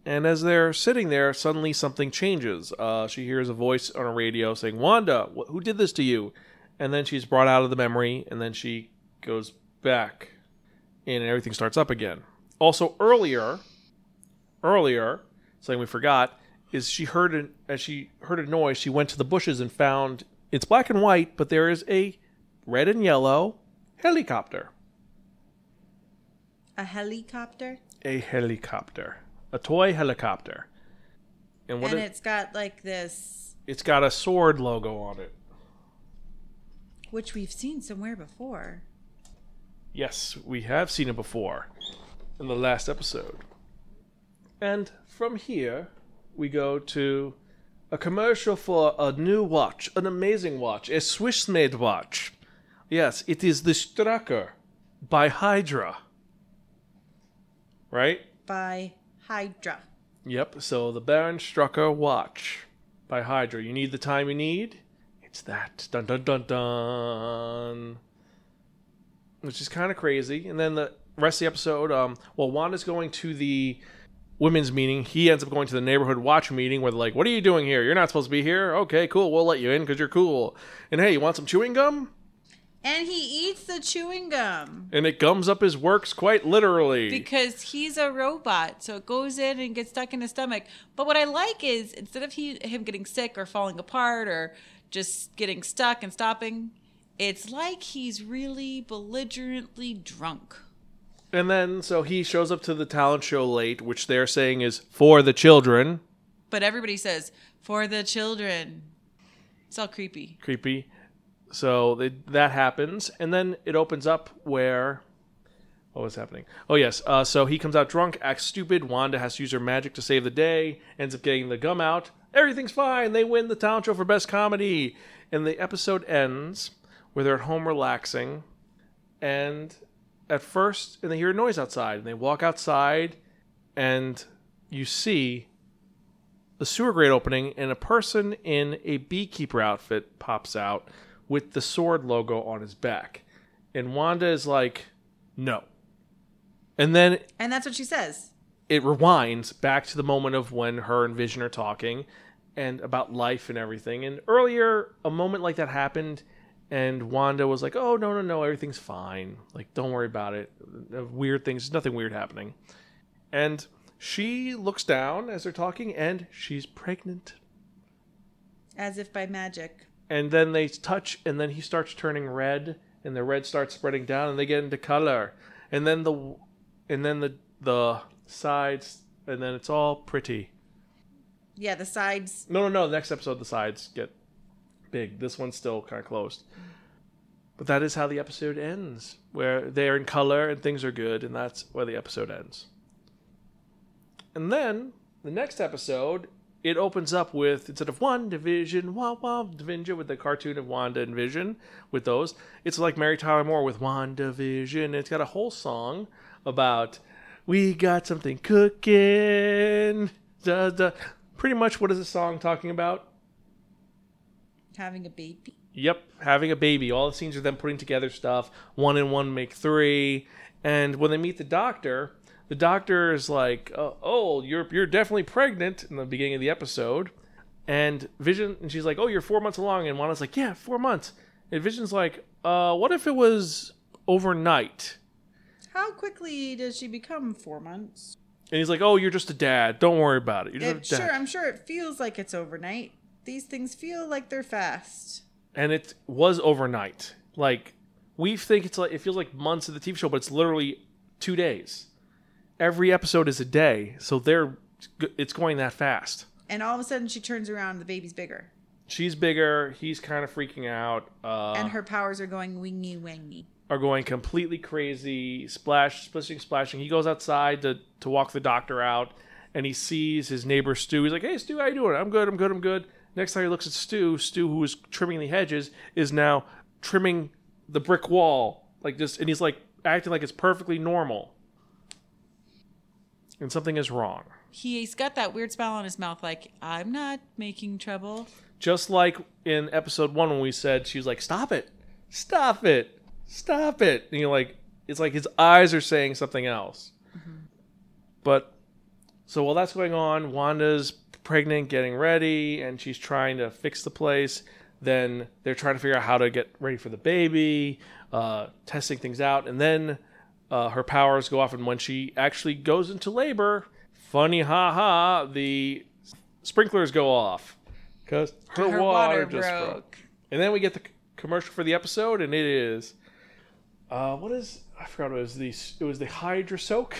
And as they're sitting there, suddenly something changes. Uh, she hears a voice on a radio saying, Wanda, wh- who did this to you? And then she's brought out of the memory, and then she goes back, and everything starts up again. Also, earlier, earlier, something we forgot, is she heard an, as she heard a noise, she went to the bushes and found it's black and white, but there is a red and yellow helicopter. A helicopter. A helicopter. A toy helicopter. And what and it- it's got like this, It's got a sword logo on it. which we've seen somewhere before. Yes, we have seen it before in the last episode. And from here, we go to a commercial for a new watch, an amazing watch, a Swiss made watch. Yes, it is the Strucker by Hydra. Right? By Hydra. Yep, so the Baron Strucker watch by Hydra. You need the time you need? It's that. Dun dun dun dun. Which is kind of crazy. And then the rest of the episode, um, well, Wanda's going to the women's meeting. He ends up going to the neighborhood watch meeting where they're like, What are you doing here? You're not supposed to be here. Okay, cool. We'll let you in because you're cool. And hey, you want some chewing gum? And he eats the chewing gum And it gums up his works quite literally. because he's a robot. So it goes in and gets stuck in his stomach. But what I like is instead of he, him getting sick or falling apart or just getting stuck and stopping, it's like he's really belligerently drunk. And then so he shows up to the talent show late, which they're saying is for the children. But everybody says for the children. It's all creepy. Creepy. So they, that happens, and then it opens up where. What was happening? Oh yes. Uh, so he comes out drunk, acts stupid. Wanda has to use her magic to save the day. Ends up getting the gum out. Everything's fine. They win the talent show for best comedy. And the episode ends where they're at home relaxing, and at first, and they hear a noise outside, and they walk outside, and you see the sewer grate opening, and a person in a beekeeper outfit pops out with the sword logo on his back. And Wanda is like, no. And then And that's what she says. it rewinds back to the moment of when her and Vision are talking and about life and everything. And earlier, a moment like that happened, and Wanda was like, "Oh no, no, no, everything's fine. Like, don't worry about it. Uh, Weird things, there's nothing weird happening." And she looks down as they're talking, and she's pregnant. As if by magic. And then they touch, and then he starts turning red, and the red starts spreading down, and they get into color. And then the, and then the the sides, and then it's all pretty. Yeah, the sides. No, no, no. The next episode, the sides get big. This one's still kind of closed. But that is how the episode ends, where they're in color and things are good, and that's where the episode ends. And then the next episode, it opens up with instead of WandaVision, wow, wow, division with the cartoon of Wanda and Vision with those, it's like Mary Tyler Moore with Wanda Vision. It's got a whole song about we got something cooking. Da, da. Pretty much, what is the song talking about? Having a baby. Yep, having a baby. All the scenes are them putting together stuff. One and one make three. And when they meet the doctor, the doctor is like, uh, "Oh, you're you're definitely pregnant." In the beginning of the episode, and Vision and she's like, "Oh, you're four months along." And Wanda's like, "Yeah, four months." And Vision's like, "Uh, what if it was overnight?" How quickly does she become four months? And he's like, "Oh, you're just a dad. Don't worry about it. You're It, just a dad." sure, I'm sure it feels like it's overnight. These things feel like they're fast. and it was overnight. Like we think it's like it feels like months of the TV show, but it's literally two days. Every episode is a day, so they're it's going that fast. And all of a sudden, she turns around, the baby's bigger. She's bigger. He's kind of freaking out. Uh, and her powers are going wingy wangy. are going completely crazy. Splash, splishing, splashing. He goes outside to to walk the doctor out, and he sees his neighbor Stu. He's like, "Hey, Stu, how you doing? I'm good. I'm good. I'm good." Next time he looks at Stu, Stu, who was trimming the hedges, is now trimming the brick wall, like this, and he's like acting like it's perfectly normal, and something is wrong. He's got that weird smile on his mouth, like, I'm not making trouble. Just like in episode one when we said she was like, "Stop it, stop it, stop it," and you're like, it's like his eyes are saying something else. Mm-hmm. But so while that's going on, Wanda's pregnant, getting ready, and she's trying to fix the place. Then they're trying to figure out how to get ready for the baby, uh, testing things out, and then uh, her powers go off. And when she actually goes into labor, funny ha ha, the sprinklers go off because her, Her water, water just broke. broke. And then we get the c- commercial for the episode, and it is uh, what is I forgot what it was the it was the Hydra Soak.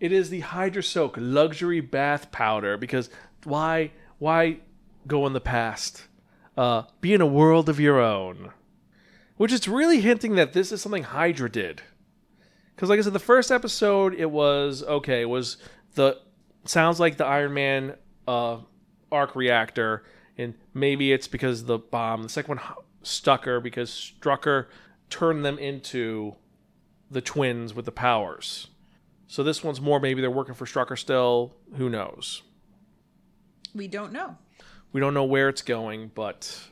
It is the Hydra Soak luxury bath powder because why why go in the past? Uh, be in a world of your own, which is really hinting that this is something Hydra did. Because like I said, the first episode it was okay. It was the sounds like the Iron Man uh, arc reactor, and maybe it's because the bomb. The second one h- Strucker because Strucker turned them into the twins with the powers. So this one's more maybe they're working for Strucker still. Who knows? We don't know. We don't know where it's going, but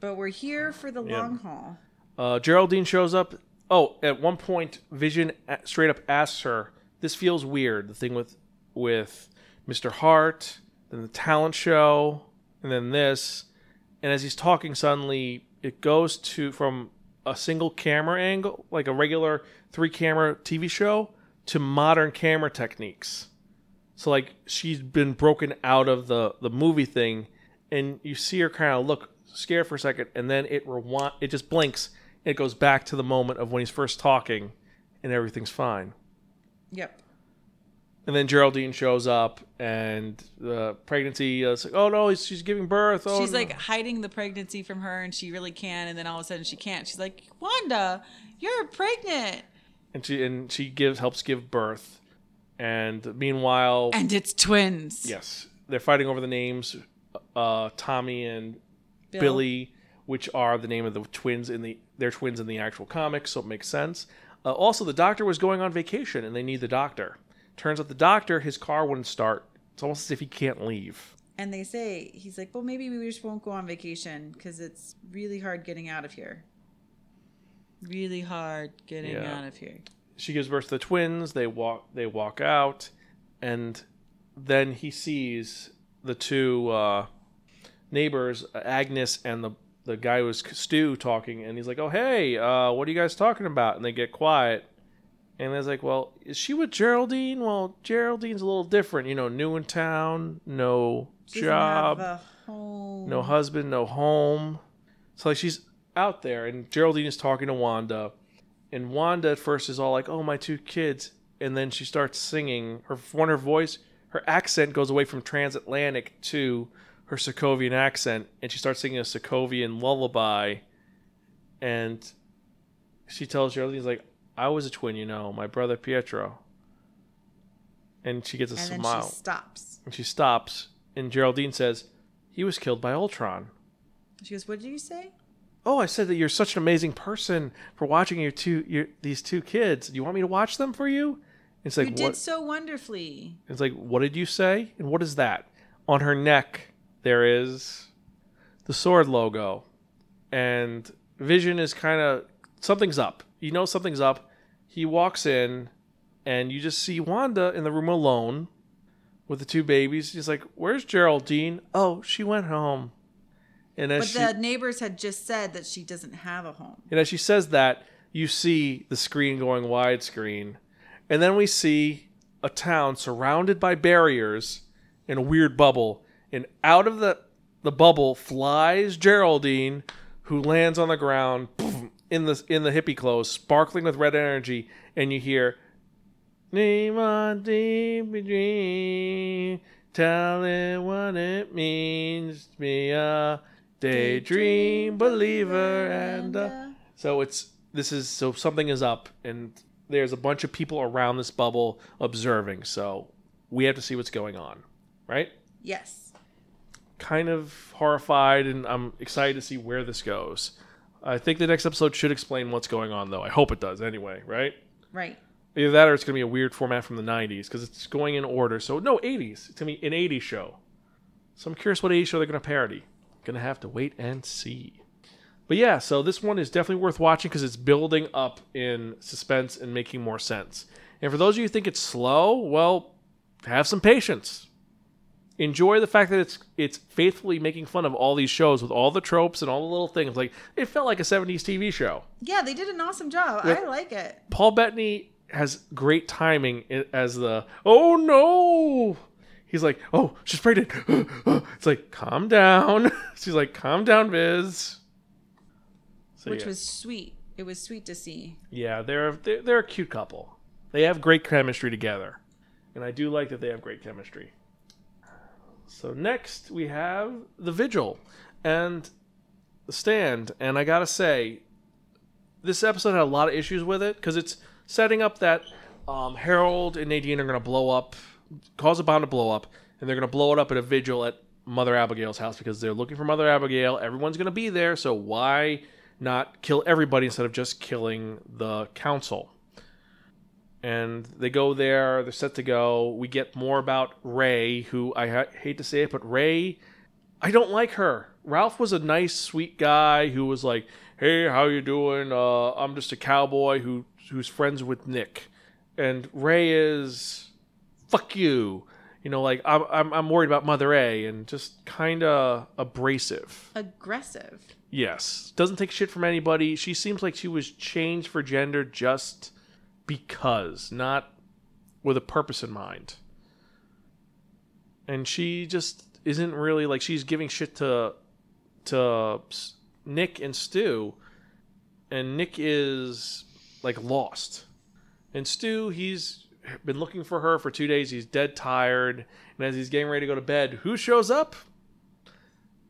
But we're here for the Yeah. long haul. Uh, Geraldine shows up. Oh, at one point, Vision straight up asks her, "This feels weird." The thing with with Mr. Hart, then the talent show, and then this. And as he's talking, suddenly it goes to from a single camera angle, like a regular three camera TV show, to modern camera techniques. So like she's been broken out of the the movie thing, and you see her kind of look scared for a second, and then it rewind. It just blinks. And it goes back to the moment of when he's first talking, and everything's fine. Yep. And then Geraldine shows up, and the pregnancy is like, oh no, she's giving birth. Oh, She's no." like hiding the pregnancy from her, and she really can. And then all of a sudden, she can't. She's like, Wanda, you're pregnant, and she and she gives helps give birth, and meanwhile, and it's twins. yes, they're fighting over the names, uh, Tommy and Bill. Billy, which are the name of the twins in the they're twins in the actual comics, so it makes sense. Uh, also, the doctor was going on vacation, and they need the doctor. Turns out the doctor, his car wouldn't start. It's almost as if he can't leave. And they say he's like, well, maybe we just won't go on vacation because it's really hard getting out of here. Really hard getting Yeah. out of here. She gives birth to the twins. They walk. They walk out, and then he sees the two uh, neighbors, Agnes and the the guy who was Stu, talking. And he's like, "Oh, hey, uh, what are you guys talking about?" And they get quiet. And I was like, "Well, is she with Geraldine? Well, Geraldine's a little different. You know, new in town, no She job, have a home. no husband, no home. So like she's out there, and Geraldine is talking to Wanda, and Wanda at first is all like, "Oh, my two kids," and then she starts singing. Her one her voice, her accent goes away from transatlantic to her Sokovian accent, and she starts singing a Sokovian lullaby, and she tells Geraldine, "Like I was a twin, you know, my brother Pietro." And she gets a and then smile. she stops. And she stops, and Geraldine says, He was killed by Ultron. She goes, "What did you say?" Oh, I said that you're such an amazing person for watching your two your these two kids. Do you want me to watch them for you? It's like you what did so wonderfully. it's like what did you say? And what is that? On her neck there is the sword logo. And Vision is kind of something's up. You know something's up. He walks in and you just see Wanda in the room alone with the two babies. He's like, "Where's Geraldine?" "Oh, she went home." And as But she the neighbors had just said that she doesn't have a home. and as she says that, you see the screen going widescreen. And then we see a town surrounded by barriers in a weird bubble. And out of the, the bubble flies Geraldine, who lands on the ground boom, in the in the hippie clothes, sparkling with red energy. And you hear, Name on deep dream, tell it what it means to be a daydream believer and uh, a uh, so it's this is so something is up and there's a bunch of people around this bubble observing. So we have to see what's going on, right? Yes. Kind of horrified and I'm excited to see where this goes. I think the next episode should explain what's going on though. I hope it does anyway, right? Right. Either that or it's going to be a weird format from the 90s because it's going in order. So, no, 80s. It's going to be an 80s show. So, I'm curious what 80s show they're going to parody. To have to wait and see. But yeah, so this one is definitely worth watching because it's building up in suspense and making more sense. And for those of you who think it's slow, well, have some patience. Enjoy the fact that it's it's faithfully making fun of all these shows with all the tropes and all the little things. Like it felt like a 70s TV show. Yeah, they did an awesome job. With- I like it. Paul Bettany has great timing as the oh no. He's like, oh, she's pregnant. (gasps) it's like, calm down. (laughs) She's like, calm down, Viz. So, Which yeah. was sweet. It was sweet to see. yeah, they're, they're they're a cute couple. They have great chemistry together, and I do like that they have great chemistry. So next we have the Vigil and the Stand, and I gotta say, this episode had a lot of issues with it because it's setting up that um, Harold and Nadine are gonna blow up, cause a bomb to blow up, and they're gonna blow it up at a vigil at Mother Abigail's house because they're looking for Mother Abigail. Everyone's gonna be there, so why not kill everybody instead of just killing the council? and they go there. They're set to go. We get more about Ray, who I ha- hate to say it, but Ray, I don't like her. Ralph was a nice, sweet guy who was like, "Hey, how you doing? Uh, I'm just a cowboy who who's friends with Nick," and Ray is, "Fuck you." You know, like I'm, I'm, I'm worried about Mother A, and just kind of abrasive. Aggressive. Yes. Doesn't take shit from anybody. She seems like she was changed for gender just because, not with a purpose in mind. And she just isn't really like she's giving shit to to Nick and Stu, and Nick is like lost. And Stu, he's been looking for her for two days. He's dead tired, and as he's getting ready to go to bed, who shows up?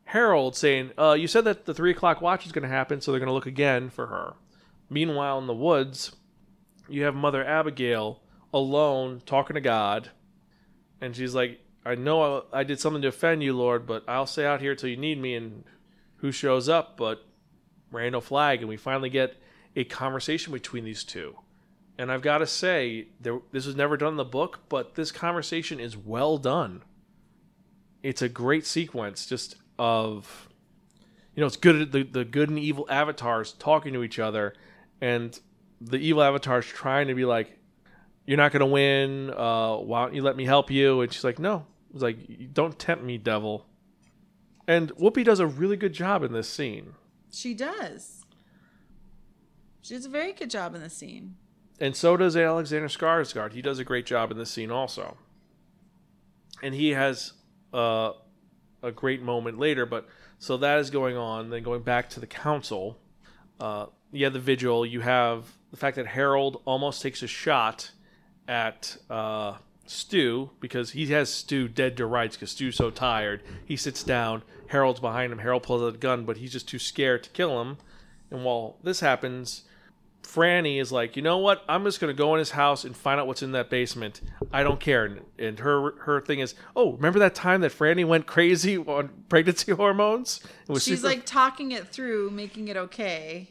Harold saying, uh, "You said that the three o'clock watch is going to happen, so they're going to look again for her." Meanwhile, in the woods, you have Mother Abigail alone talking to God, and she's like, "I know I, I did something to offend you, Lord, but I'll stay out here till you need me." And who shows up but Randall Flagg, and we finally get a conversation between these two. And I've got to say, there, this was never done in the book, but this conversation is well done. It's a great sequence, just of, you know, it's good. The the good and evil avatars talking to each other, and the evil avatars trying to be like, "You're not gonna win. Uh, why don't you let me help you?" And she's like, "No." It's like, "Don't tempt me, devil." And Whoopi does a really good job in this scene. She does. She does a very good job in the scene. And so does Alexander Skarsgård. He does a great job in this scene also, and he has uh, a great moment later. But so that is going on. Then going back to the council, uh, you have the vigil. You have the fact that Harold almost takes a shot at uh, Stu because he has Stu dead to rights because Stu's so tired. He sits down. Harold's behind him. Harold pulls out a gun, but he's just too scared to kill him. And while this happens, Franny is like, you know what? I'm just gonna go in his house and find out what's in that basement. I don't care. And, and her her thing is, oh, remember that time that Franny went crazy on pregnancy (laughs) hormones? She's super- like talking it through, making it okay.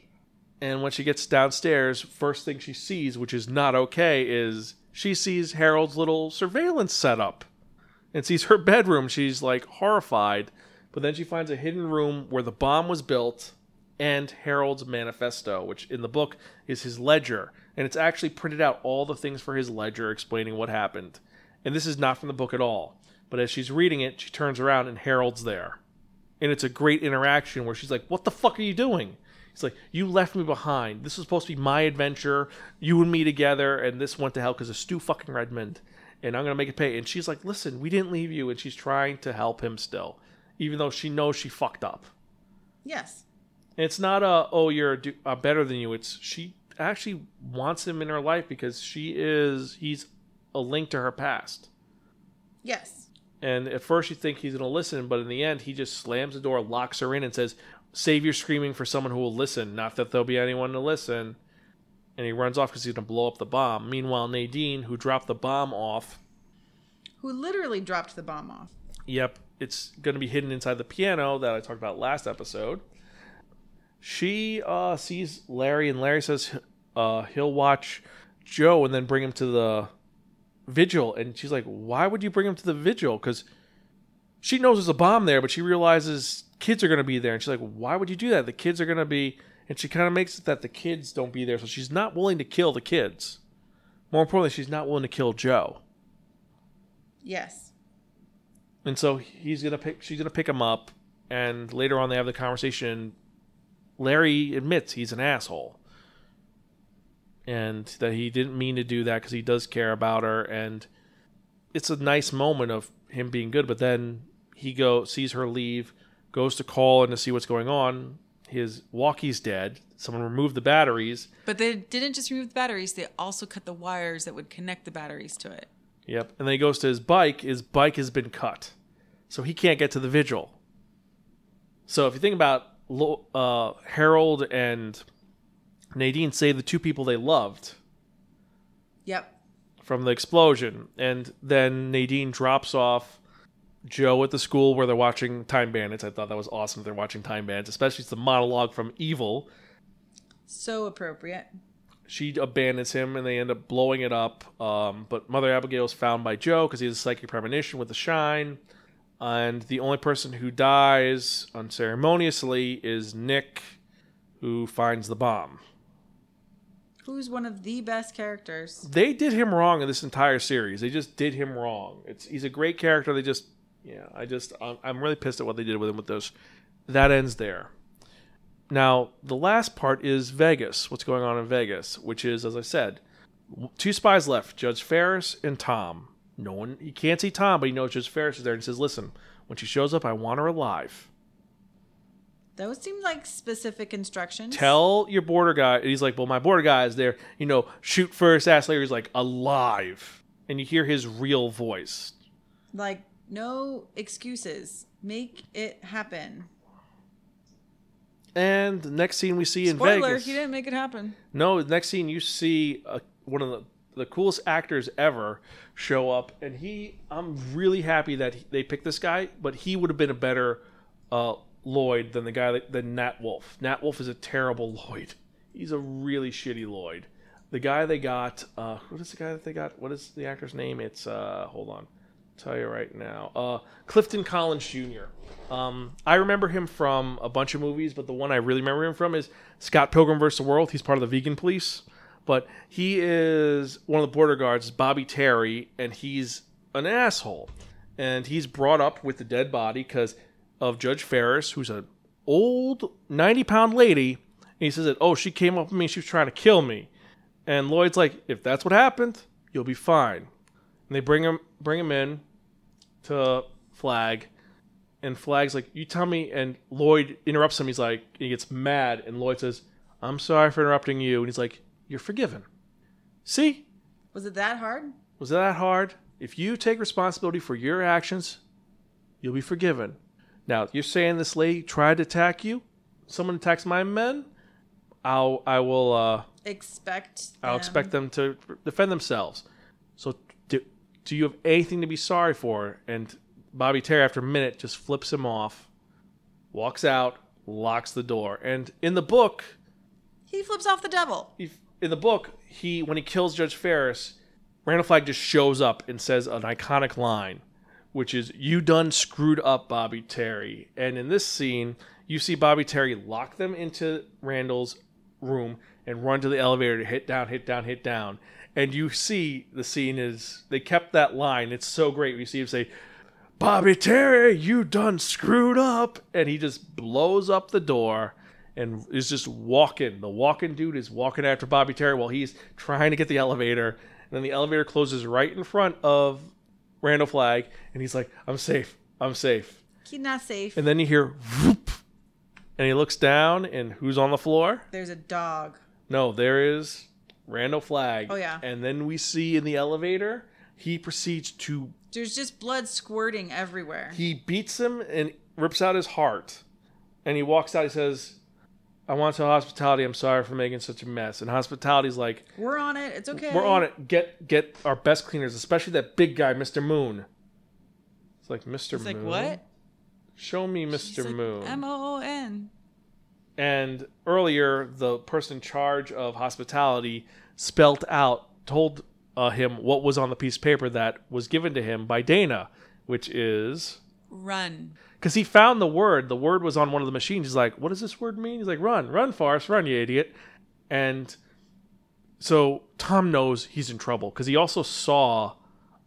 and when she gets downstairs, first thing she sees, which is not okay, is she sees Harold's little surveillance setup and sees her (laughs) bedroom. She's like horrified, but then she finds a hidden room where the bomb was built and Harold's manifesto, which in the book is his ledger. And it's actually printed out all the things for his ledger explaining what happened. And this is not from the book at all. But as she's reading it, she turns around and Harold's there. And it's a great interaction where she's like, What the fuck are you doing? He's like, You left me behind. This was supposed to be my adventure, you and me together, and this went to hell because of Stu fucking Redman. And I'm going to make it pay. And she's like, Listen, we didn't leave you. And she's trying to help him still, even though she knows she fucked up. Yes. And it's not a, Oh, you're do- uh, better than you. It's she actually wants him in her life because she is, he's a link to her past. Yes. And at first you think he's going to listen, but in the end, he just slams the door, locks her in, and says, Save your screaming for someone who will listen. Not that there'll be anyone to listen. And he runs off because he's going to blow up the bomb. Meanwhile, Nadine, who dropped the bomb off, Who literally dropped the bomb off. yep, it's going to be hidden inside the piano that I talked about last episode. She uh, sees Larry, and Larry says uh, he'll watch Joe and then bring him to the vigil. And she's like, Why would you bring him to the vigil? Because she knows there's a bomb there, but she realizes kids are going to be there. And she's like, Why would you do that? The kids are going to be. And she kind of makes it that the kids don't be there. So she's not willing to kill the kids. More importantly, she's not willing to kill Joe. Yes. And so he's gonna pick. She's gonna pick him up, and later on they have the conversation. Larry admits he's an asshole, and that he didn't mean to do that because he does care about her, and it's a nice moment of him being good. But then he go sees her leave, goes to call and to see what's going on. His walkie's dead. Someone removed the batteries. But they didn't just remove the batteries, they also cut the wires that would connect the batteries to it. Yep. And then he goes to his bike. His bike has been cut. So he can't get to the vigil. So if you think about uh, Harold and Nadine say the two people they loved Yep. from the explosion. And then Nadine drops off Joe at the school where they're watching Time Bandits. I thought that was awesome. They're watching Time Bandits, especially it's the monologue from Evil. So appropriate. she abandons him and they end up blowing it up. Um, but Mother Abigail is found by Joe because he has a psychic premonition with the shine. And the only person who dies unceremoniously is Nick, who finds the bomb. Who's one of the best characters? They did him wrong in this entire series. They just did him wrong. It's he's a great character. They just yeah. I just I'm, I'm really pissed at what they did with him with those. That ends there. Now the last part is Vegas. What's going on in Vegas? Which is, as I said, two spies left: Judge Ferris and Tom. No one he can't see Tom, but he knows Judge Ferris is there and he says, "Listen, when she shows up, I want her alive." Those seem like specific instructions. Tell your border guy. And he's like, well, my border guy is there. You know, shoot first, ask later. He's like, alive. And you hear his real voice. like no excuses. Make it happen. And the next scene we see in Vegas. Spoiler. He didn't make it happen. No, the next scene you see uh, one of the the coolest actors ever show up, and he. I'm really happy that he- they picked this guy, but he would have been a better uh, Lloyd than the guy that, than Nat Wolff. Nat Wolff is a terrible (laughs) Lloyd. He's a really shitty Lloyd. The guy they got, uh, what is the guy that they got? What is the actor's name? It's uh, hold on, tell you right now. Uh, Clifton Collins Jr. Um, I remember him from a bunch of movies, but the one I really remember him from is Scott Pilgrim vs. the World. He's part of the vegan police, but he is one of the border guards, Bobby Terry, and he's an asshole. And he's brought up with the dead body because of Judge Ferris, who's an old 90 pound lady. And he says that, oh, she came up with me, she was trying to kill me. And Lloyd's like, if that's what happened, you'll be fine. And they bring him bring him in to Flagg, and Flagg's like, "You tell me." And Lloyd interrupts him. He's like, he gets mad, and Lloyd says, "I'm sorry for interrupting you." And he's like, "You're forgiven." See, Was it that hard? was it that hard? If you take responsibility for your actions, you'll be forgiven. Now, you're saying this lady tried to attack you. Someone attacks my men. I'll I will uh, Expect. I'll them- expect them to defend themselves. So, do, do you have anything to be sorry for? And Bobby Terry, after a minute, just flips him off, walks out, locks the door. And in the book, He flips off the devil. he, in the book, he when he kills Judge Ferris, Randall Flagg just shows up and says an iconic line, which is "You done screwed up, Bobby Terry." And in this scene, you see Bobby Terry lock them into Randall's room and run to the elevator to hit down, hit down, hit down. And you see the scene is they kept that line. It's so great. You see him say, Bobby Terry, you done screwed up. And he just blows up the door and is just walking. The walking dude is walking after Bobby Terry while he's trying to get the elevator. And then the elevator closes right in front of Randall Flagg, And he's like, I'm safe. I'm safe. He's not safe. And then you hear whoop. And he looks down, and who's on the floor? There's a dog. No, there is Randall Flagg. Oh, yeah. And then we see in the elevator, he proceeds to There's just blood squirting everywhere. he beats him and rips out his heart. And he walks out. He says, "I want to tell hospitality. I'm sorry for making such a mess." And hospitality's like, We're on it. It's okay. "We're on it. Get get our best cleaners, especially that big guy, Mr. Moon." It's like Mr. It's Moon. like what? Show me Mr. Moon. M O O N. And earlier, the person in charge of hospitality spelt out, told uh, him what was on the piece of paper that was given to him by Dayna, which is Run. Because he found the word. The word was on one of the machines. He's like, "What does this word mean?" He's like, "Run, run, Forrest, run, you idiot!" And so Tom knows he's in trouble because he also saw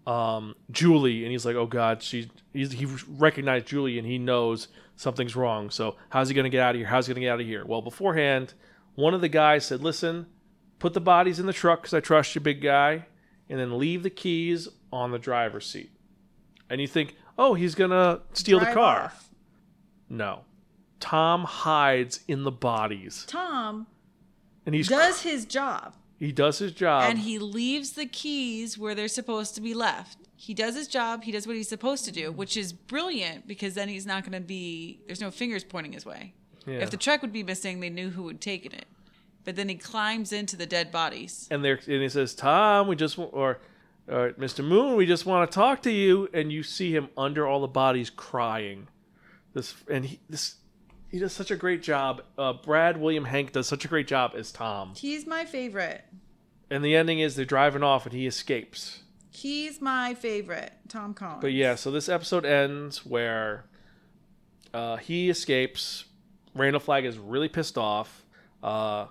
um, Julie, and he's like, "Oh God, she." He recognized Julie, and he knows something's wrong. So how's he going to get out of here? How's he going to get out of here? Well, beforehand, one of the guys said, "Listen, put the bodies in the truck because I trust you, big guy, and then leave the keys on the driver's seat." And you think, "Oh, he's going to steal the car." off. No. Tom hides in the bodies, Tom and he does his job. he does his job. and he leaves the keys where they're supposed to be left. He does his job. He does what he's supposed to do, which is brilliant because then he's not going to be. There's no fingers pointing his way. Yeah. If the truck would be missing, they knew who had taken it. But then he climbs into the dead bodies. and there and he says, "Tom, we just wa- or, or Mr. Moon, we just want to talk to you." And you see him under all the bodies crying. This and he this he does such a great job. Uh, Brad William Henke does such a great job as Tom. He's my favorite. And the ending is they're driving off and he escapes. He's my favorite. Tom Cullen. But yeah, so this episode ends where uh, he escapes. Randall Flagg is really pissed off. Uh,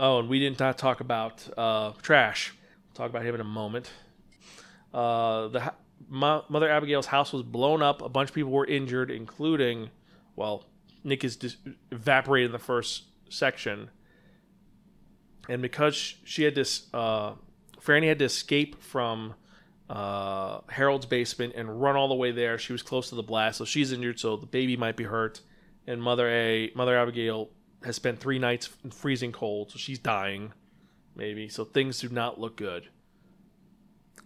oh, and we did not talk about uh, Trash. We'll talk about him in a moment. Uh, the Mo- Mother Abigail's house was blown up. A bunch of people were injured, including, well, Nick is dis- evaporated in the first section. And because she had this, uh, Franny had to escape from uh, Harold's basement and run all the way there. She was close to the blast, so she's injured. So the baby might be hurt, and Mother A, Mother Abigail, has spent three nights in freezing cold, so she's dying, maybe. So things do not look good.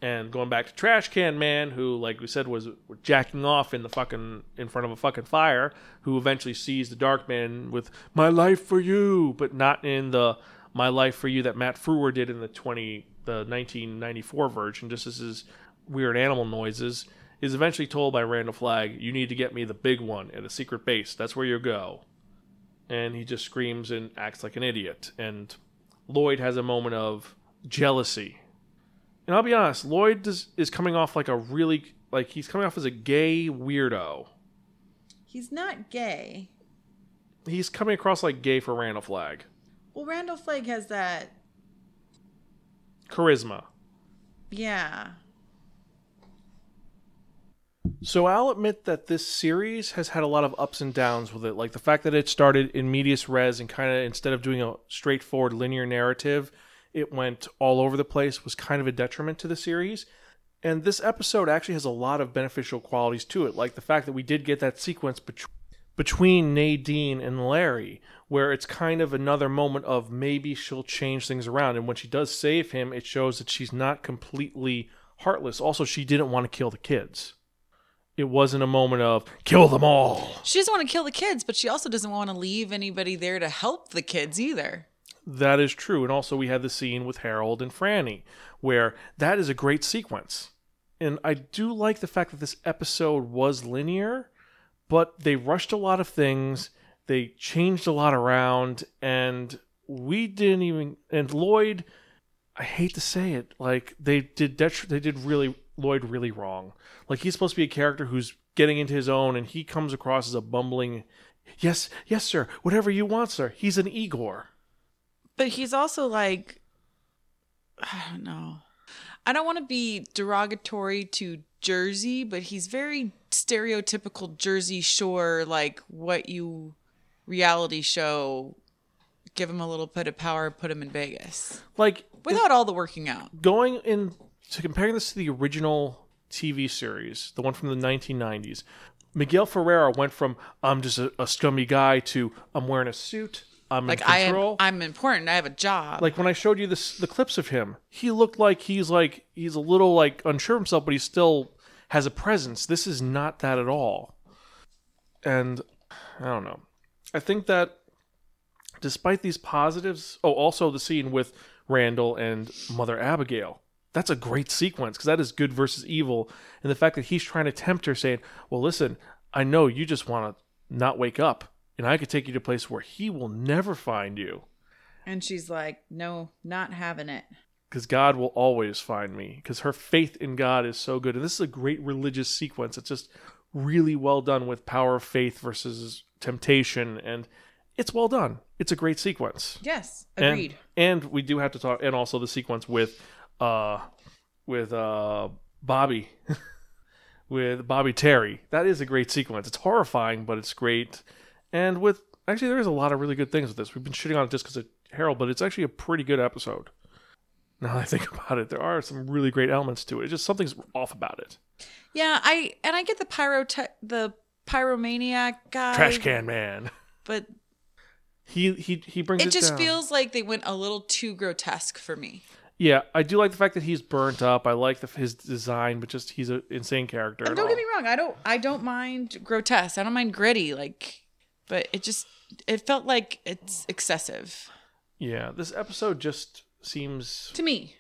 And going back to Trash Can Man, who, like we said, was jacking off in the fucking in front of a fucking fire, who eventually sees the Dark Man with "My life for you," but not in the "My life for you" that Matt Frewer did in the twenty the 1994 version. Just as his weird animal noises, is eventually told by Randall Flagg, "You need to get me the big one at a secret base. That's where you go." And he just screams and acts like an idiot. And Lloyd has a moment of jealousy and I'll be honest, Lloyd is, is coming off like a really like he's coming off as a gay weirdo. He's not gay. He's coming across like gay for Randall Flagg. Well, Randall Flagg has that. Charisma. Yeah. So I'll admit that this series has had a lot of ups and downs with it. Like the fact that it started in medias res and kind of instead of doing a straightforward linear narrative, it went all over the place was kind of a detriment to the series. And this episode actually has a lot of beneficial qualities to it, like the fact that we did get that sequence bet- between Nadine and Larry, where it's kind of another moment of maybe she'll change things around. And when she does save him, it shows that she's not completely heartless. Also, she didn't want to kill the kids. It wasn't a moment of kill them all. She doesn't want to kill the kids, but she also doesn't want to leave anybody there to help the kids either. That is true. And also, we had the scene with Harold and Franny, where that is a great sequence. And I do like the fact that this episode was linear, but they rushed a lot of things, they changed a lot around, and we didn't even. And Lloyd, I hate to say it, like they did. Det- they did really Lloyd really wrong. Like he's supposed to be a character who's getting into his own, and he comes across as a bumbling. Yes, yes, sir. Whatever you want, sir. He's an Igor. But he's also like, I don't know. I don't want to be derogatory to Jersey, but he's very stereotypical Jersey Shore, like what you reality show. Give him a little bit of power, put him in Vegas Like without all the working out. going in to comparing this to the original TV series, the one from the 1990s, Miguel Ferrer went from I'm just a, a scummy guy to I'm wearing a suit, I'm Like in I am. I'm important. I have a job. like when I showed you this, the clips of him, he looked like he's like he's a little like unsure of himself, but he still has a presence. This is not that at all. And I don't know. I think that despite these positives, oh, also the scene with Randall and Mother Abigail. That's a great sequence because that is good versus evil, and the fact that he's trying to tempt her, saying, "Well, listen, I know you just want to not wake up, and I could take you to a place where he will never find you." and she's like, no, not having it. because God will always find me. Because her faith in God is so good, and this is a great religious sequence. It's just really well done with power of faith versus temptation, and it's well done. It's a great sequence. Yes, And- agreed. And, we do have to talk, and also the sequence with, uh, with uh Bobby, (laughs) with Bobby Terry. That is a great sequence. It's horrifying, but it's great. And with actually, there is a lot of really good things with this. We've been shitting on it just because of Harold, but it's actually a pretty good episode. Now that I think (laughs) about it, there are some really great elements to it. It's just something's off about it. yeah, I and I get the pyro the pyromaniac guy, Trash can man. but He he he brings it, it just down. feels like they went a little too grotesque for me. Yeah, I do like the fact that he's burnt up. I like the, his design, but just he's an insane character. And don't get me wrong, I don't I don't mind grotesque. I don't mind gritty, like, but it just it felt like it's excessive Yeah, this episode just seems to me.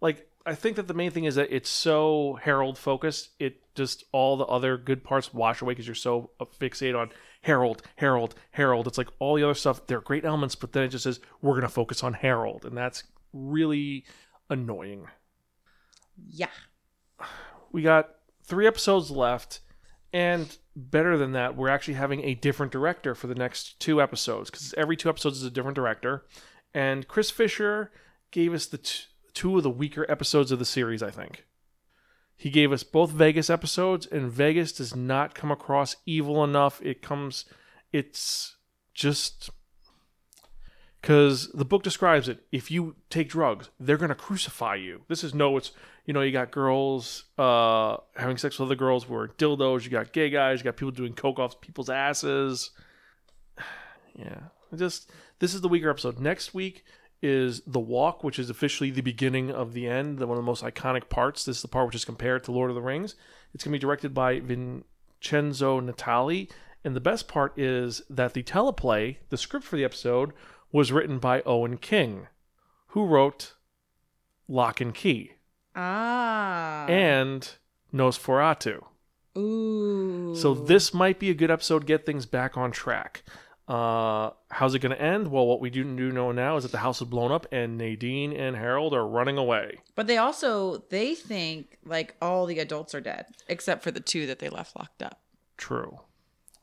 like I think that the main thing is that it's so Harold focused. It just all the other good parts wash away because you're so fixated on Harold, Harold, Harold. It's like all the other stuff. They're great elements, but then it just says we're gonna focus on Harold, and that's really annoying. Yeah. We got three episodes left, and better than that, we're actually having a different director for the next two episodes because every two episodes is a different director. And Chris Fisher gave us the t- two of the weaker episodes of the series, I think. He gave us both Vegas episodes, and Vegas does not come across evil enough. It comes, it's just because the book describes it. If you take drugs, they're gonna crucify you. This is no, it's you know you got girls uh, having sex with other girls who are dildos. You got gay guys. You got people doing coke off people's asses. (sighs) yeah, just this is the weaker episode. Next week is the walk, which is officially the beginning of the end, the, one of the most iconic parts. This is the part which is compared to Lord of the Rings. It's gonna be directed by Vincenzo Natali. And the best part is that the teleplay, the script for the episode, was written by Owen King, who wrote Lock and Key Ah. and Nosferatu. Ooh. So this might be a good episode. Get things back on track. Uh, how's it going to end? Well, what we do, do know now is that the house is blown up and Nadine and Harold are running away. But they also they think like all the adults are dead except for the two that they left locked up. True.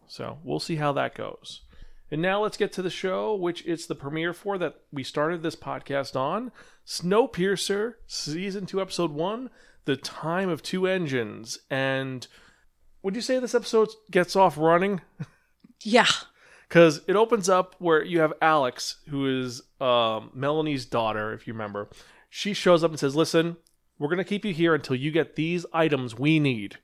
So we'll see how that goes. And now let's get to the show, which it's the premiere for that we started this podcast on Snowpiercer, Season 2, Episode 1, The Time of Two Engines. And would you say this episode gets off running? Yeah. Because it opens up where you have Alex, who is um, Melanie's daughter, if you remember. She shows up and says, Listen, we're going to keep you here until you get these items we need.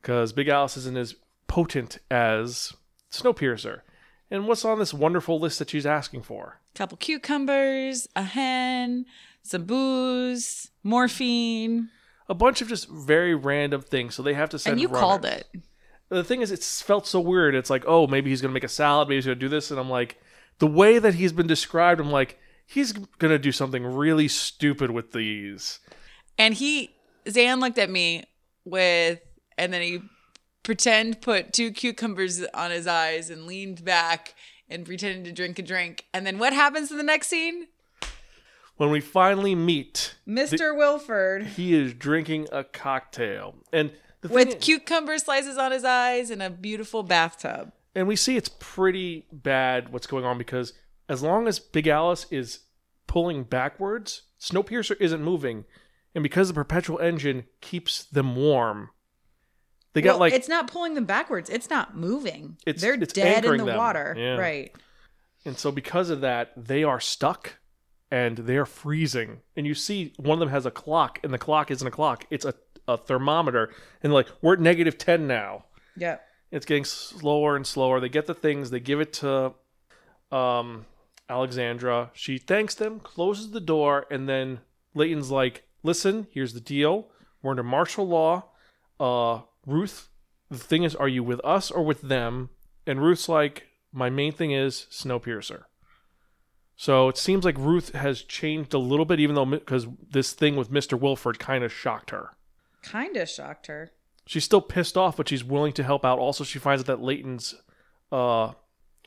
Because Big Alice isn't as potent as Snowpiercer. And what's on this wonderful list that she's asking for? A couple cucumbers, a hen, some booze, morphine, A bunch of just very random things. So they have to send. and you runners. called it. The thing is, it's felt so weird. It's like, oh, maybe he's gonna make a salad. Maybe he's gonna do this, and I'm like, the way that he's been described, I'm like, he's gonna do something really stupid with these. And he Zan looked at me with and then he pretend put two cucumbers on his eyes and leaned back and pretended to drink a drink. And then what happens in the next scene? When we finally meet, Mr. Wilford he is drinking a cocktail, and the with is- cucumber slices on his eyes and a beautiful bathtub. and we see it's pretty bad what's going on because as long as Big Alice is pulling backwards, Snowpiercer isn't moving, and because the perpetual engine keeps them warm, they got Well, like it's not pulling them backwards. It's not moving. It's- They're it's dead in the them. water. Yeah. Right. And so because of that, they are stuck and they're freezing. And you see one of them has a clock, and the clock isn't a clock, it's a, a thermometer. And like, we're at negative 10 now. Yeah, It's getting slower and slower. They get the things, they give it to um, Alexandra. She thanks them, closes the door, and then Layton's like, listen, here's the deal. We're under martial law. Uh, Ruth, the thing is, are you with us or with them? And Ruth's like, my main thing is Snowpiercer. So it seems like Ruth has changed a little bit, even though because this thing with Mr. Wilford kind of shocked her. Kind of shocked her. She's still pissed off, but she's willing to help out. Also, she finds out that Layton's, uh,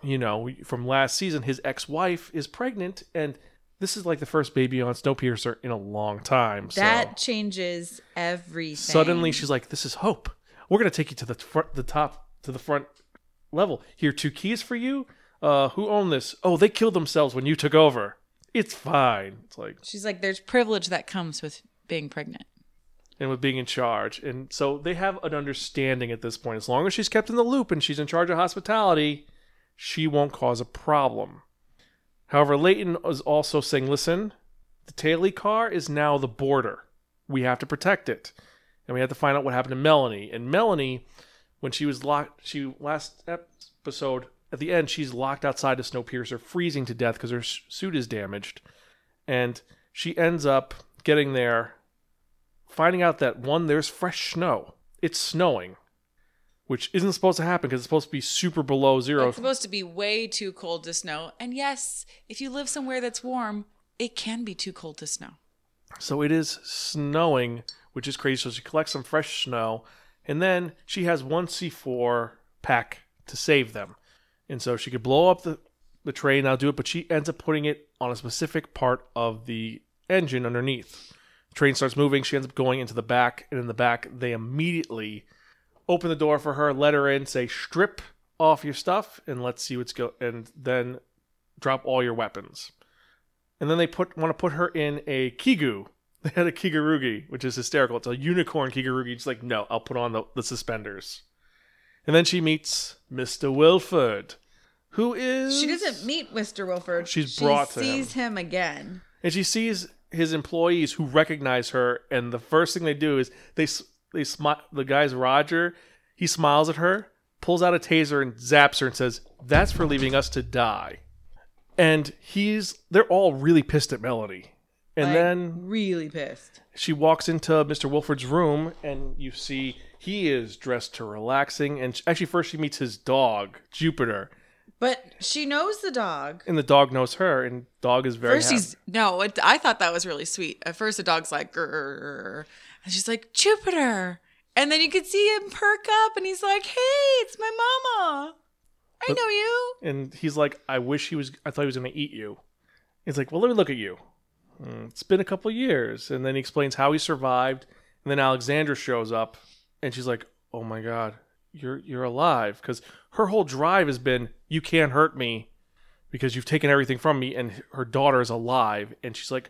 you know, from last season, his ex-wife is pregnant, and this is like the first baby on Snowpiercer in a long time. So That changes everything. suddenly she's like, "This is hope. We're gonna take you to the front, the top, to the front level. Here, two keys for you. Uh, who owned this? Oh, they killed themselves when you took over. It's fine. It's like She's like, there's privilege that comes with being pregnant. and with being in charge. And so they have an understanding at this point. As long as she's kept in the loop and she's in charge of hospitality, she won't cause a problem. However, Layton is also saying, listen, the Taily car is now the border. We have to protect it. And we have to find out what happened to Melanie. And Melanie, when she was locked, she last episode, at the end, she's locked outside of Snowpiercer, freezing to death because her suit is damaged. And she ends up getting there finding out that one, there's fresh snow. It's snowing, which isn't supposed to happen because it's supposed to be super below zero. It's supposed to be way too cold to snow. And yes, if you live somewhere that's warm, it can be too cold to snow. So it is snowing, which is crazy. So she collects some fresh snow, and then she has one C4 pack to save them. And so she could blow up the, the train, now do it, but she ends up putting it on a specific part of the engine underneath. The train starts moving. She ends up going into the back, and in the back, they immediately open the door for her, let her in, say, strip off your stuff, and let's see what's go, and then drop all your weapons. And then they put want to put her in a kigu. They had a kigurumi, which is hysterical. It's a unicorn kigurumi. She's like, no, I'll put on the, the suspenders. And then she meets Mr. Wilford, who is She doesn't meet Mr. Wilford. She's she brought to sees him. again. and she sees his employees who recognize her, and the first thing they do is they they smile. The guy's Roger. He smiles at her, pulls out a taser, and zaps her, and says, "That's for leaving us to die." And he's they're all really pissed at Melody. And Like, then really pissed. she walks into Mr. Wilford's room, and you see he is dressed to relaxing. And sh- actually, first she meets his dog, Jupiter, But she knows the dog. and the dog knows her, and dog is very First, happy. he's no. It, I thought that was really sweet. At first, the dog's like, Grr, and she's like Jupiter, and then you could see him perk up, and he's like, "Hey, it's my mama. I But- know you." and he's like, "I wish he was. I thought he was going to eat you." He's like, "Well, let me look at you. "Mm, It's been a couple years." And then he explains how he survived. And then Alexandra shows up, and she's like, "Oh my god, you're you're alive!" Because her whole drive has been, "You can't hurt me." Because you've taken everything from me, and her daughter is alive, and she's like,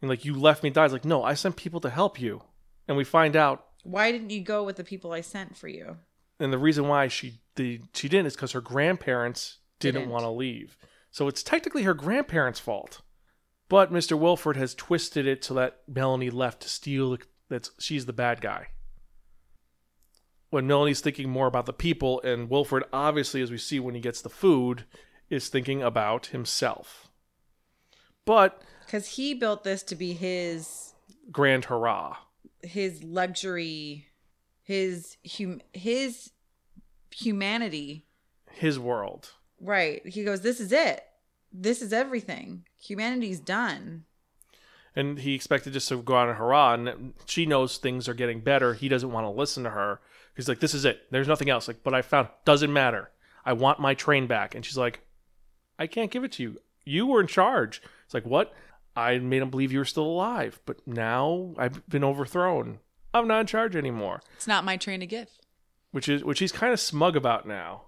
and like you left me die. It's like, no, I sent people to help you, and we find out Why didn't you go with the people I sent for you? and the reason why she the she didn't is because her grandparents didn't, Didn't. want to leave. So it's technically her grandparents' fault. But Mr. Wilford has twisted it so that Melanie left to steal. That she's the bad guy. When Melanie's thinking more about the people, and Wilford, obviously, as we see when he gets the food, is thinking about himself. But Because he built this to be his grand hurrah! his luxury, his hum his humanity. His world. Right. He goes, "This is it. This is everything. Humanity's done." and he expected just to go on and hurrah and she knows things are getting better. He doesn't want to listen to her. He's like this is it. There's nothing else. Like but i found doesn't matter. I want my train back. And she's like i can't give it to you. You were in charge. It's like what? I made him believe you were still alive but now i've been overthrown. I'm not in charge anymore. It's not my train to give. which is which he's kind of smug about now.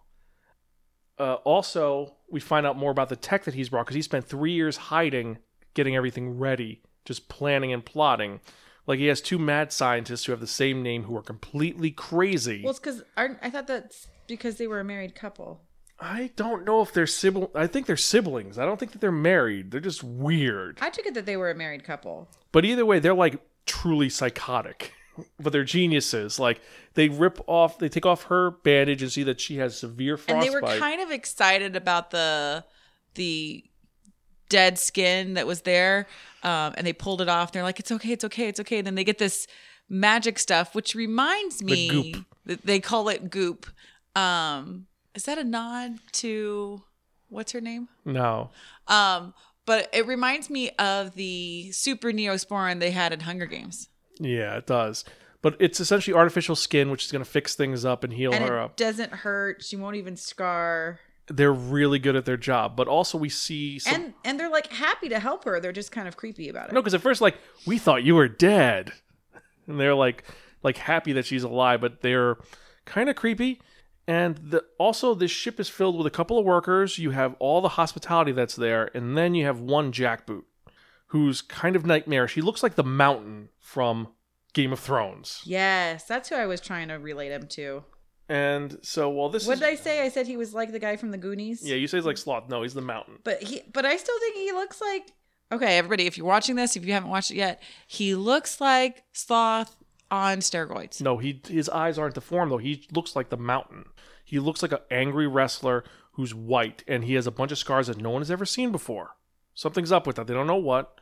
Uh, also, we find out more about the tech that he's brought because he spent three years hiding, getting everything ready, just planning and plotting. Like he has two mad scientists who have the same name who are completely crazy. Well, it's because I thought that's because they were a married couple. I don't know if they're siblings. I think they're siblings. I don't think that they're married. They're just weird. I took it that they were a married couple. But either way, they're like truly psychotic. But they're geniuses. Like they rip off, they take off her bandage and see that she has severe frostbite. and they were kind of excited about the the dead skin that was there um, and they pulled it off they're like it's okay it's okay it's okay and then they get this magic stuff which reminds me that they call it goop um, is that a nod to what's her name no. um, but it reminds me of the super neosporin they had in hunger games Yeah, it does. But it's essentially artificial skin, which is going to fix things up and heal and her it up. doesn't hurt she won't even scar They're really good at their job. But also, we see some. and and they're like happy to help her they're just kind of creepy about it no, because at first, like, we thought you were dead. And they're like, like happy that she's alive, but they're kind of creepy. And the, also, this ship is filled with a couple of workers. You have all the hospitality that's there, and then you have one jackboot who's kind of nightmarish. He looks like the mountain from Game of Thrones. Yes, that's who I was trying to relate him to. And so, well, this What is. did I say? I said he was like the guy from the Goonies. Yeah, you say he's like Sloth. No, he's the mountain. But he, but I still think he looks like. Okay, everybody, if you're watching this, if you haven't watched it yet, he looks like Sloth on steroids. No, he his eyes aren't deformed though. He looks like the mountain. He looks like an angry wrestler who's white, and he has a bunch of scars that no one has ever seen before. Something's up with that. They don't know what.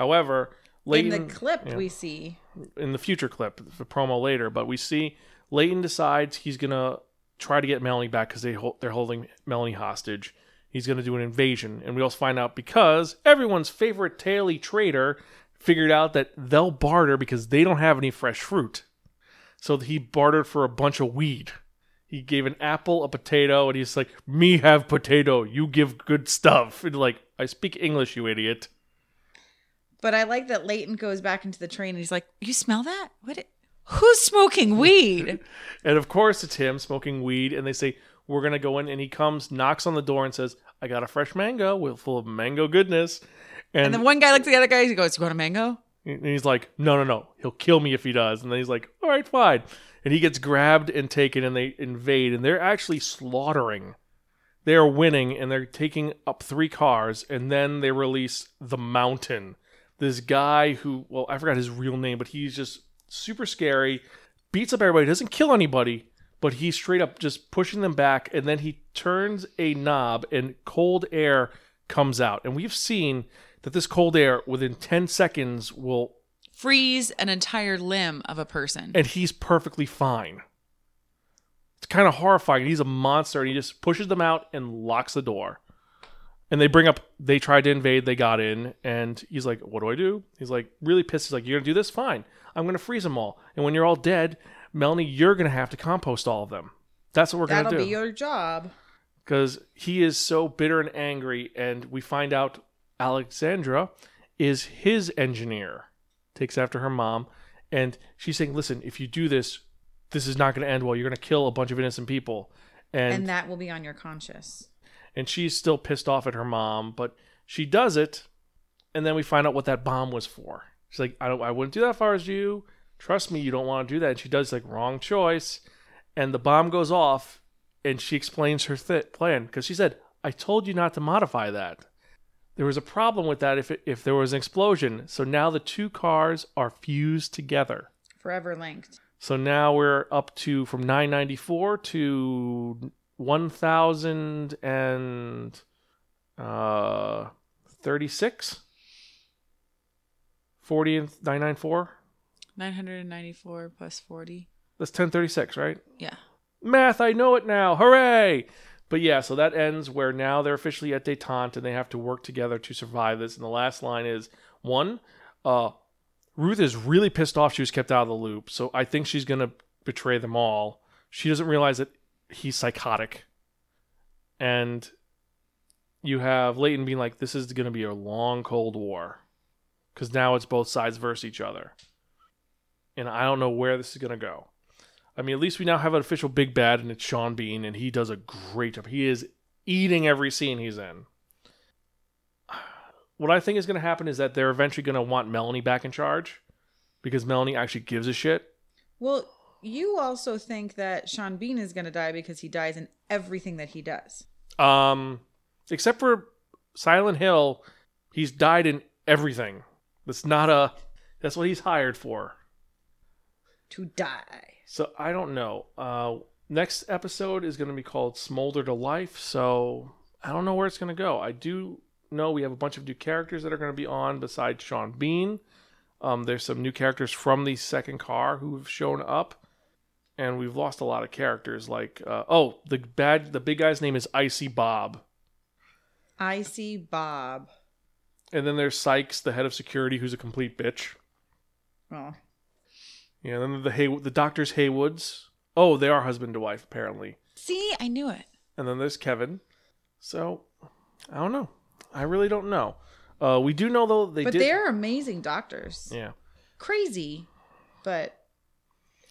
However, Layton, In the clip we see, in the future clip, the promo later, but we see Layton decides he's gonna try to get Melanie back because they hold, they're holding Melanie hostage. He's gonna do an invasion, and we also find out because everyone's favorite taily trader figured out that they'll barter because they don't have any fresh fruit. So he bartered for a bunch of weed. He gave an apple, a potato, and he's like, "Me have potato, you give good stuff." And like, I speak English, you idiot. But I like that Layton goes back into the train and he's like, "You smell that? What? It, who's smoking weed?" (laughs) And of course, it's him smoking weed. And they say, We're going to go in. And he comes, knocks on the door, and says, I got a fresh mango with full of mango goodness. And, and then one guy looks at the other guy. He goes, "You want a mango?" and he's like, No, no, no. He'll kill me if he does. And then he's like, All right, fine. And he gets grabbed and taken, and they invade. And they're actually slaughtering they are winning and they're taking up three cars, and then they release the Mountain. This guy who, well, I forgot his real name, but he's just super scary, beats up everybody, doesn't kill anybody, but he's straight up just pushing them back, and then he turns a knob and cold air comes out. And we've seen that this cold air within 10 seconds will, Freeze an entire limb of a person. and he's perfectly fine. It's kind of horrifying. He's a monster, and he just pushes them out and locks the door. And they bring up, they tried to invade, they got in, and he's like, What do I do? He's like, really pissed. He's like, You're to do this? Fine. I'm to freeze them all. And when you're all dead, Melanie, you're to have to compost all of them. That's what we're going to do That'll be your job. because he is so bitter and angry, and we find out Alexandra is his engineer, takes after her mom, and she's saying, "Listen, if you do this, this is not going to end well. You're going to kill a bunch of innocent people," and And that will be on your conscience. And she's still pissed off at her mom, but she does it, and then we find out what that bomb was for. She's like, "I don't, I wouldn't do that if I was you. Trust me, you don't want to do that." And she does like wrong choice, and the bomb goes off, and she explains her th- plan because she said, "I told you not to modify that." There was a problem with that if it, if there was an explosion. So now the two cars are fused together. Forever linked. So now we're up to from 994 to 1000 and uh 36 40 and 994 994 plus 40. that's 1036 right? Yeah. math i know it now. Hooray! But yeah so that ends where now they're officially at detente and they have to work together to survive this. And the last line is one uh ruth is really pissed off she was kept out of the loop. So i think she's gonna betray them all. She doesn't realize that he's psychotic and you have Layton being like this is gonna be a long cold war because now it's both sides versus each other and i don't know where this is gonna go I mean, at least we now have an official big bad, and it's Sean Bean, and he does a great job. He is eating every scene he's in. (sighs) What I think is going to happen is that they're eventually going to want Melanie back in charge because Melanie actually gives a shit. Well, you also think that Sean Bean is going to die because he dies in everything that he does. Um, except for Silent Hill, he's died in everything. That's not a. That's what he's hired for. To die. So I don't know. Uh, next episode is going to be called Smolder to Life. So I don't know where it's going to go. I do know we have a bunch of new characters that are going to be on besides Sean Bean. Um, there's some new characters from the second car who have shown up, and we've lost a lot of characters. Like, uh, oh, the bad, the big guy's name is Icy Bob, Icy Bob. and then there's Sykes, the head of security, who's a complete bitch. Oh. Yeah, then the Hay, the doctors Headwoods. Oh, they are husband to wife apparently. See, I knew it. and then there's Kevin. So I don't know. I really don't know. Uh, we do know though they but did. they're amazing doctors. Yeah, Crazy, but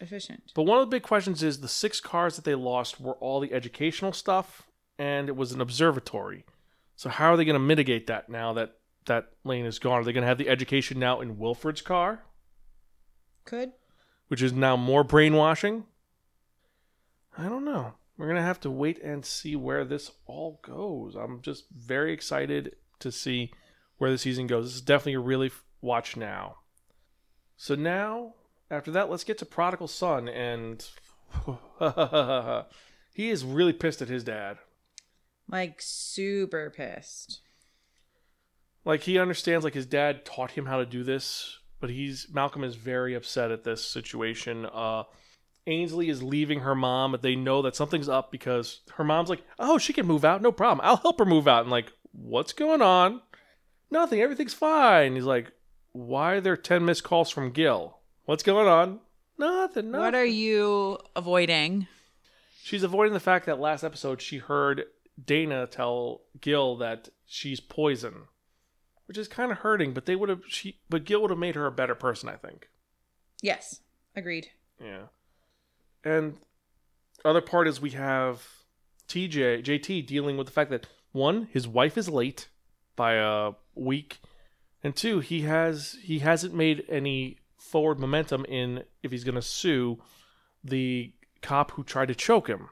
efficient. but one of the big questions is the six cars that they lost were all the educational stuff, and it was an observatory. So how are they going to mitigate that now that that lane is gone? Are they going to have the education now in Wilford's car, Could. which is now more brainwashing? I don't know. We're going to have to wait and see where this all goes. I'm just very excited to see where the season goes. This is definitely a really f- watch now. So now, after that, let's get to Prodigal Son, and (laughs) he is really pissed at his dad. Like, super pissed. Like he understands, like his dad taught him how to do this, but he's Malcolm is very upset at this situation. Uh, Ainsley is leaving her mom, but they know that something's up because her mom's like, "Oh, she can move out, no problem. I'll help her move out." And like, what's going on? Nothing. Everything's fine. He's like, "Why are there ten missed calls from Gil? What's going on?" Nothing. nothing. What are you avoiding? She's avoiding the fact that last episode she heard Dana tell Gil that she's poison, which is kind of hurting. But they would have she, but Gil would have made her a better person, I think. Yes, agreed. Yeah. And other part is we have TJ JT dealing with the fact that one, his wife is late by a week, and two, he has he hasn't made any forward momentum in if he's going to sue the cop who tried to choke him.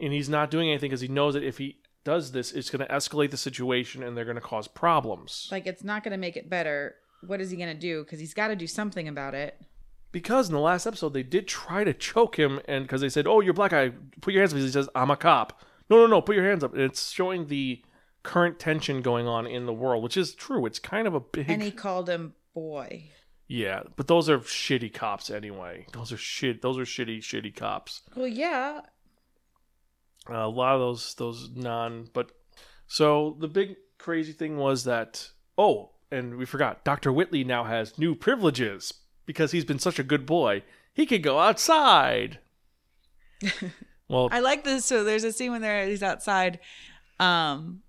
and he's not doing anything because he knows that if he does this, it's going to escalate the situation and they're going to cause problems. Like it's not going to make it better. What is he going to do? Because he's got to do something about it. because in the last episode they did try to choke him, and because they said, "Oh, you're black guy, put your hands up," he says, "I'm a cop." No, no, no, put your hands up. And it's showing the current tension going on in the world, which is true. It's kind of a big, And he called him boy. yeah. But those are shitty cops anyway. Those are shit. Those are shitty, shitty cops. Well, yeah. Uh, a lot of those those non but so the big crazy thing was that oh and we forgot dr Whitly now has new privileges because he's been such a good boy he can go outside (laughs) well I like this. So there's a scene when there he's outside, um,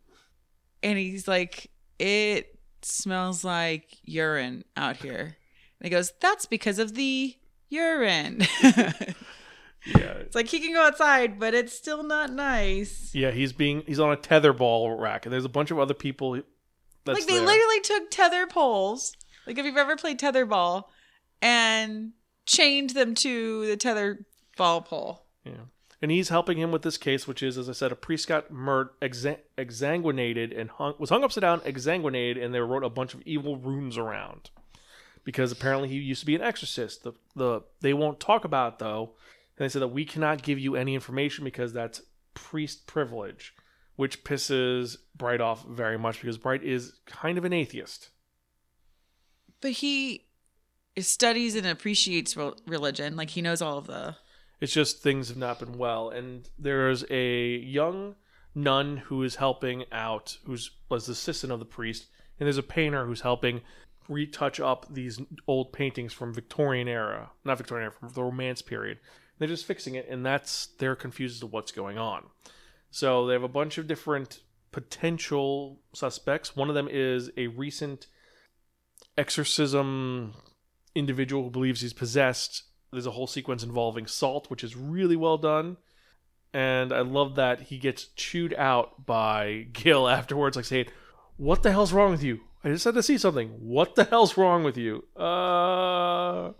and he's like, "It smells like urine out here." And he goes, "That's because of the urine." (laughs) yeah it's like he can go outside, but it's still not nice. yeah he's being he's on a tetherball rack and there's a bunch of other people that's like they there. literally took tether poles. Like if you've ever played tetherball, and chained them to the tether ball pole. Yeah. And he's helping him with this case, which is, as I said, a priest got murdered, exa- exsanguinated, and hung, was hung upside down, exsanguinated, and they wrote a bunch of evil runes around. Because apparently he used to be an exorcist. The, the They won't talk about it, though. And they said that we cannot give you any information because that's priest privilege, which pisses Bright off very much because Bright is kind of an atheist. But he studies and appreciates religion. Like he knows all of the. It's just things have not been well, and there's a young nun who is helping out, who's was the assistant of the priest, and there's a painter who's helping retouch up these old paintings from Victorian era, not Victorian era, from the Romance period. They're just fixing it, and that's they're confused as to what's going on. So they have a bunch of different potential suspects. One of them is a recent exorcism individual who believes he's possessed. There's a whole sequence involving salt, which is really well done. And I love that he gets chewed out by (laughs) Gil afterwards, like saying, What the hell's wrong with you? I just had to see something. What the hell's wrong with you? Uh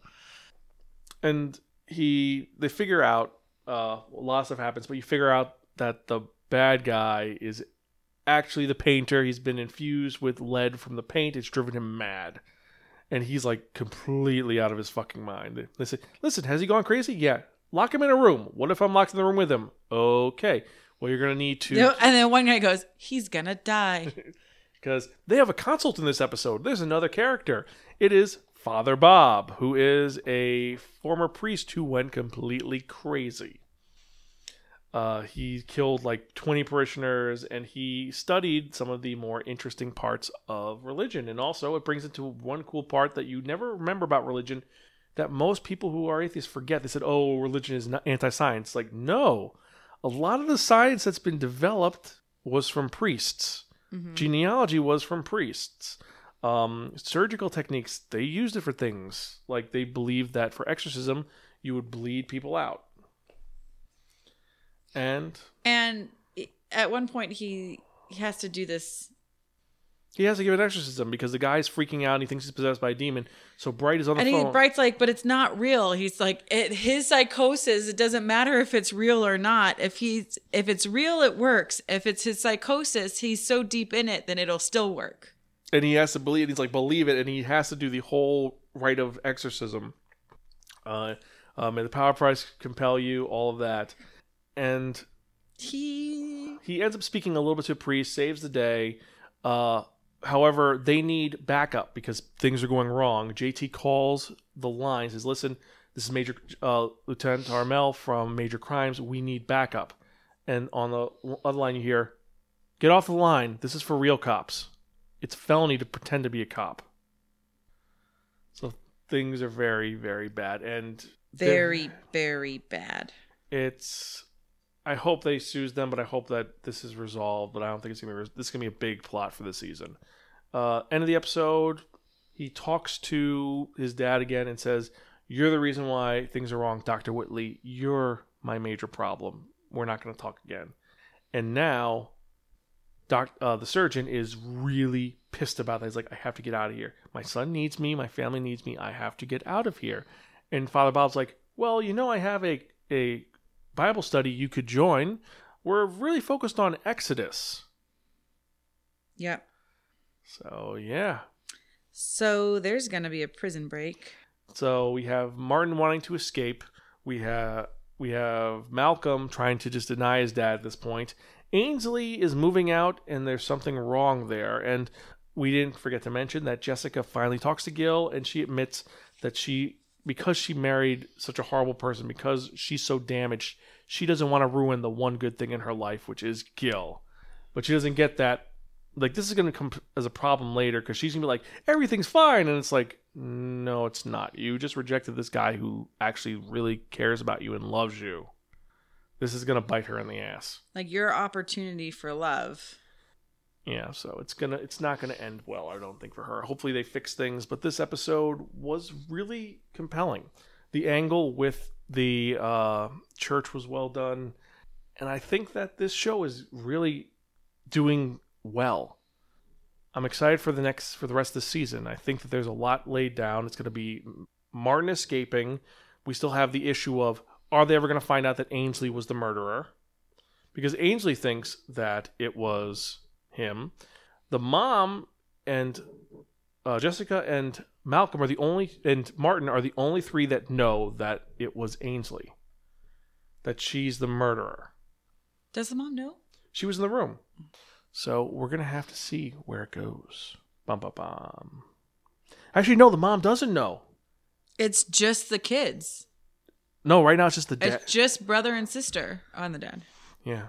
and he they figure out uh lot of stuff happens, but you figure out that the bad guy is actually the painter. He's been infused with lead from the paint. It's driven him mad. And he's like completely out of his fucking mind. They say, listen, has he gone crazy? Yeah. Lock him in a room. What if I'm locked in the room with him? Okay. Well, you're going to need to. No, and then one guy goes, "He's gonna die." (laughs) Because they have a consult in this episode. There's another character. It is Father Bob, who is a former priest who went completely crazy. Uh, he killed like 20 parishioners and he studied some of the more interesting parts of religion. And also, it brings into one cool part that you never remember about religion that most people who are atheists forget. They said, oh, religion is anti science. Like, no. A lot of the science that's been developed was from priests. Genealogy was from priests. Um, surgical techniques, they used it for things. Like, they believed that for exorcism, you would bleed people out. And And at one point, he he has to do this. he has to give an exorcism because the guy's freaking out and he thinks he's possessed by a demon. So Bright is on the And phone. Bright's like, but it's not real. He's like, it, his psychosis. It doesn't matter if it's real or not. If he's if it's real, it works. If it's his psychosis, he's so deep in it, then it'll still work. and he has to believe. He's like believe it, and he has to do the whole rite of exorcism. Uh, um, and the power price compel you, all of that, and He he ends up speaking a little bit to a priest, saves the day. Uh, however, they need backup because things are going wrong. JT calls the line, says, "Listen, this is Major uh, Lieutenant Armel from Major Crimes. We need backup." And on the other line, you hear, "Get off the line. This is for real cops. It's a felony to pretend to be a cop." So things are very, very bad, and very very bad. it's I hope they sues them, but I hope that this is resolved. But I don't think it's gonna be res- this is gonna be a big plot for the season. Uh, end of the episode, he talks to his dad again and says, "You're the reason why things are wrong, Doctor Whitly. You're my major problem. We're not gonna talk again." And now, doc, uh, the surgeon is really pissed about that. He's like, "I have to get out of here. My son needs me. My family needs me. I have to get out of here." And Father Bob's like, "Well, you know, I have a a Bible study you could join. We're really focused on Exodus. Yep. So, yeah. So there's gonna be a prison break. So we have Martin wanting to escape. We have we have Malcolm trying to just deny his dad at this point. Ainsley is moving out, and there's something wrong there. And we didn't forget to mention that Jessica finally talks to Gil, and she admits that she, because she married such a horrible person, because she's so damaged, she doesn't want to ruin the one good thing in her life, which is Gil. But she doesn't get that. Like this is going to come as a problem later because she's going to be like everything's fine, and it's like no, it's not. You just rejected this guy who actually really cares about you and loves you. This is going to bite her in the ass. Like your opportunity for love. Yeah, so it's gonna it's not gonna end well, I don't think for her. Hopefully they fix things, but this episode was really compelling. The angle with the uh, church was well done, and I think that this show is really doing well. I'm excited for the next for the rest of the season. I think that there's a lot laid down. It's to be Martin escaping. We still have the issue of are they ever to find out that Ainsley was the murderer? Because Ainsley thinks that it was him. The mom and uh, Jessica and Malcolm are the only and Martin are the only three that know that it was Ainsley. That she's the murderer. Does the mom know? She was in the room. So we're gonna have to see where it goes. Bum bum bum. Actually, no, the mom doesn't know. It's just the kids. No, right now it's just the dad. It's just brother and sister on the dad. Yeah.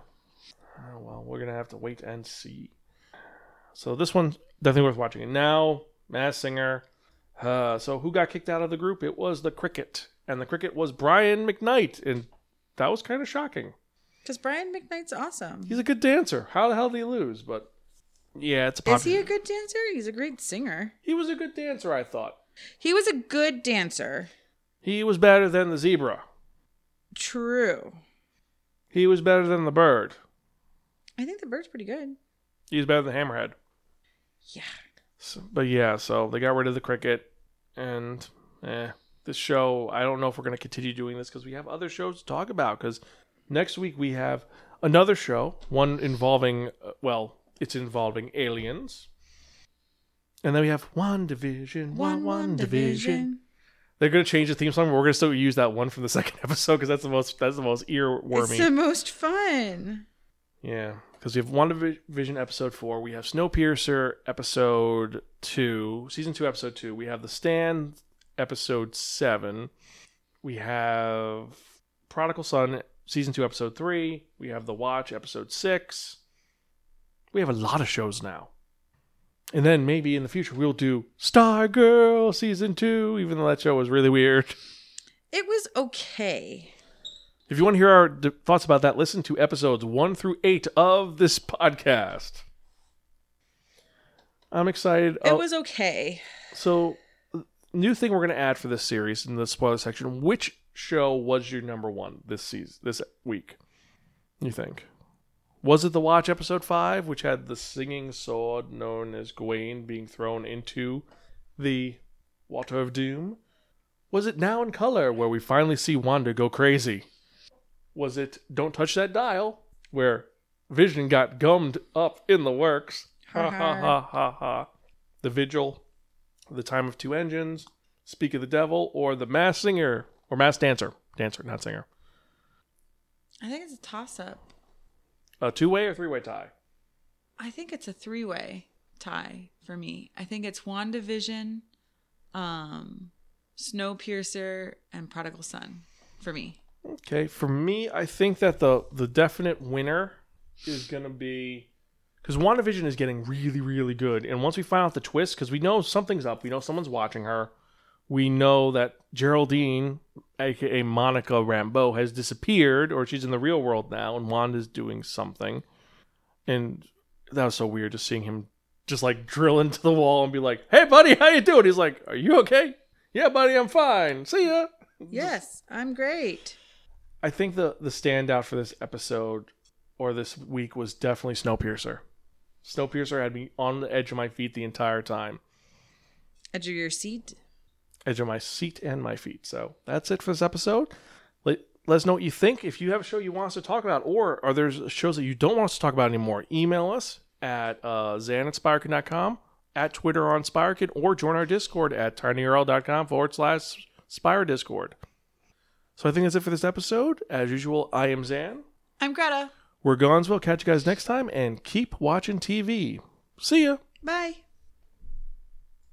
Oh, well, we're gonna have to wait and see. So this one's definitely worth watching. And now, Masked Singer. Uh, so who got kicked out of the group? It was the Cricket, and the Cricket was Brian McKnight, and that was kind of shocking. Because Brian McKnight's awesome. He's a good dancer. How the hell did he lose? But yeah, it's a Is he a good dancer? He's a great singer. He was a good dancer, I thought. He was a good dancer. He was better than the zebra. True. He was better than the bird. I think the bird's pretty good. He's better than Hammerhead. Yeah. So, but yeah, so they got rid of the cricket, and eh, this show. I don't know if we're going to continue doing this because we have other shows to talk about. Because next week we have another show, one involving uh, well, it's involving aliens, and then we have one division, one one division. They're going to change the theme song, but we're going to still use that one from the (laughs) second episode because that's the most that's the most earwormy. It's the most fun. Yeah, because we have one WandaVision episode four, we have Snowpiercer episode two, season two episode two. We have The Stand episode seven. We have Prodigal Son season two episode three. We have The Watch episode six. We have a lot of shows now. And then maybe in the future we'll do Stargirl season two, even though that show was really weird. It was okay. If you want to hear our d- thoughts about that, listen to episodes one through eight of this podcast. I'm excited. It Oh, was okay. so, uh, new thing we're going to add for this series in the spoiler section. Which show was your number one this season, this week? You think? Was it the Watch episode five, which had the singing sword known as Gawain being thrown into the Water of Doom? Was it Now in Color, where we finally see Wanda go crazy? Was it Don't Touch That Dial, where Vision got gummed up in the works? Ha ha ha ha ha. The Vigil, The Time of Two Engines, Speak of the Devil, or The Masked Singer, or Masked Dancer. Dancer, not singer. I think it's a toss up. A two way or three way tie? I think it's a three way tie for me. I think it's WandaVision, um, Snowpiercer, and Prodigal Son for me. Okay, for me, I think that the the definite winner is gonna be because WandaVision is getting really, really good, and once we find out the twist, because we know something's up, we know someone's watching her, we know that Geraldine, aka Monica Rambeau, has disappeared, or she's in the real world now, and Wanda's doing something, and that was so weird just seeing him just like drill into the wall and be like, "Hey, buddy, how you doing?" He's like, "Are you okay?" "Yeah, buddy, I'm fine. See ya." Yes, I'm great. I think the the standout for this episode or this week was definitely Snowpiercer. Snowpiercer had me on the edge of my feet the entire time, Edge of your seat. edge of my seat and my feet. So that's it for this episode. Let let us know what you think. If you have a show you want us to talk about, or are there shows that you don't want us to talk about anymore, email us at uh, zan at spirekin.com, at Twitter on Spirekin, or join our Discord at tinyurl.com forward slash Spire Discord. So I think that's it for this episode. As usual, I am Zan. I'm Greta. We're Gonzville. Catch you guys next time, and keep watching TV. See ya. Bye.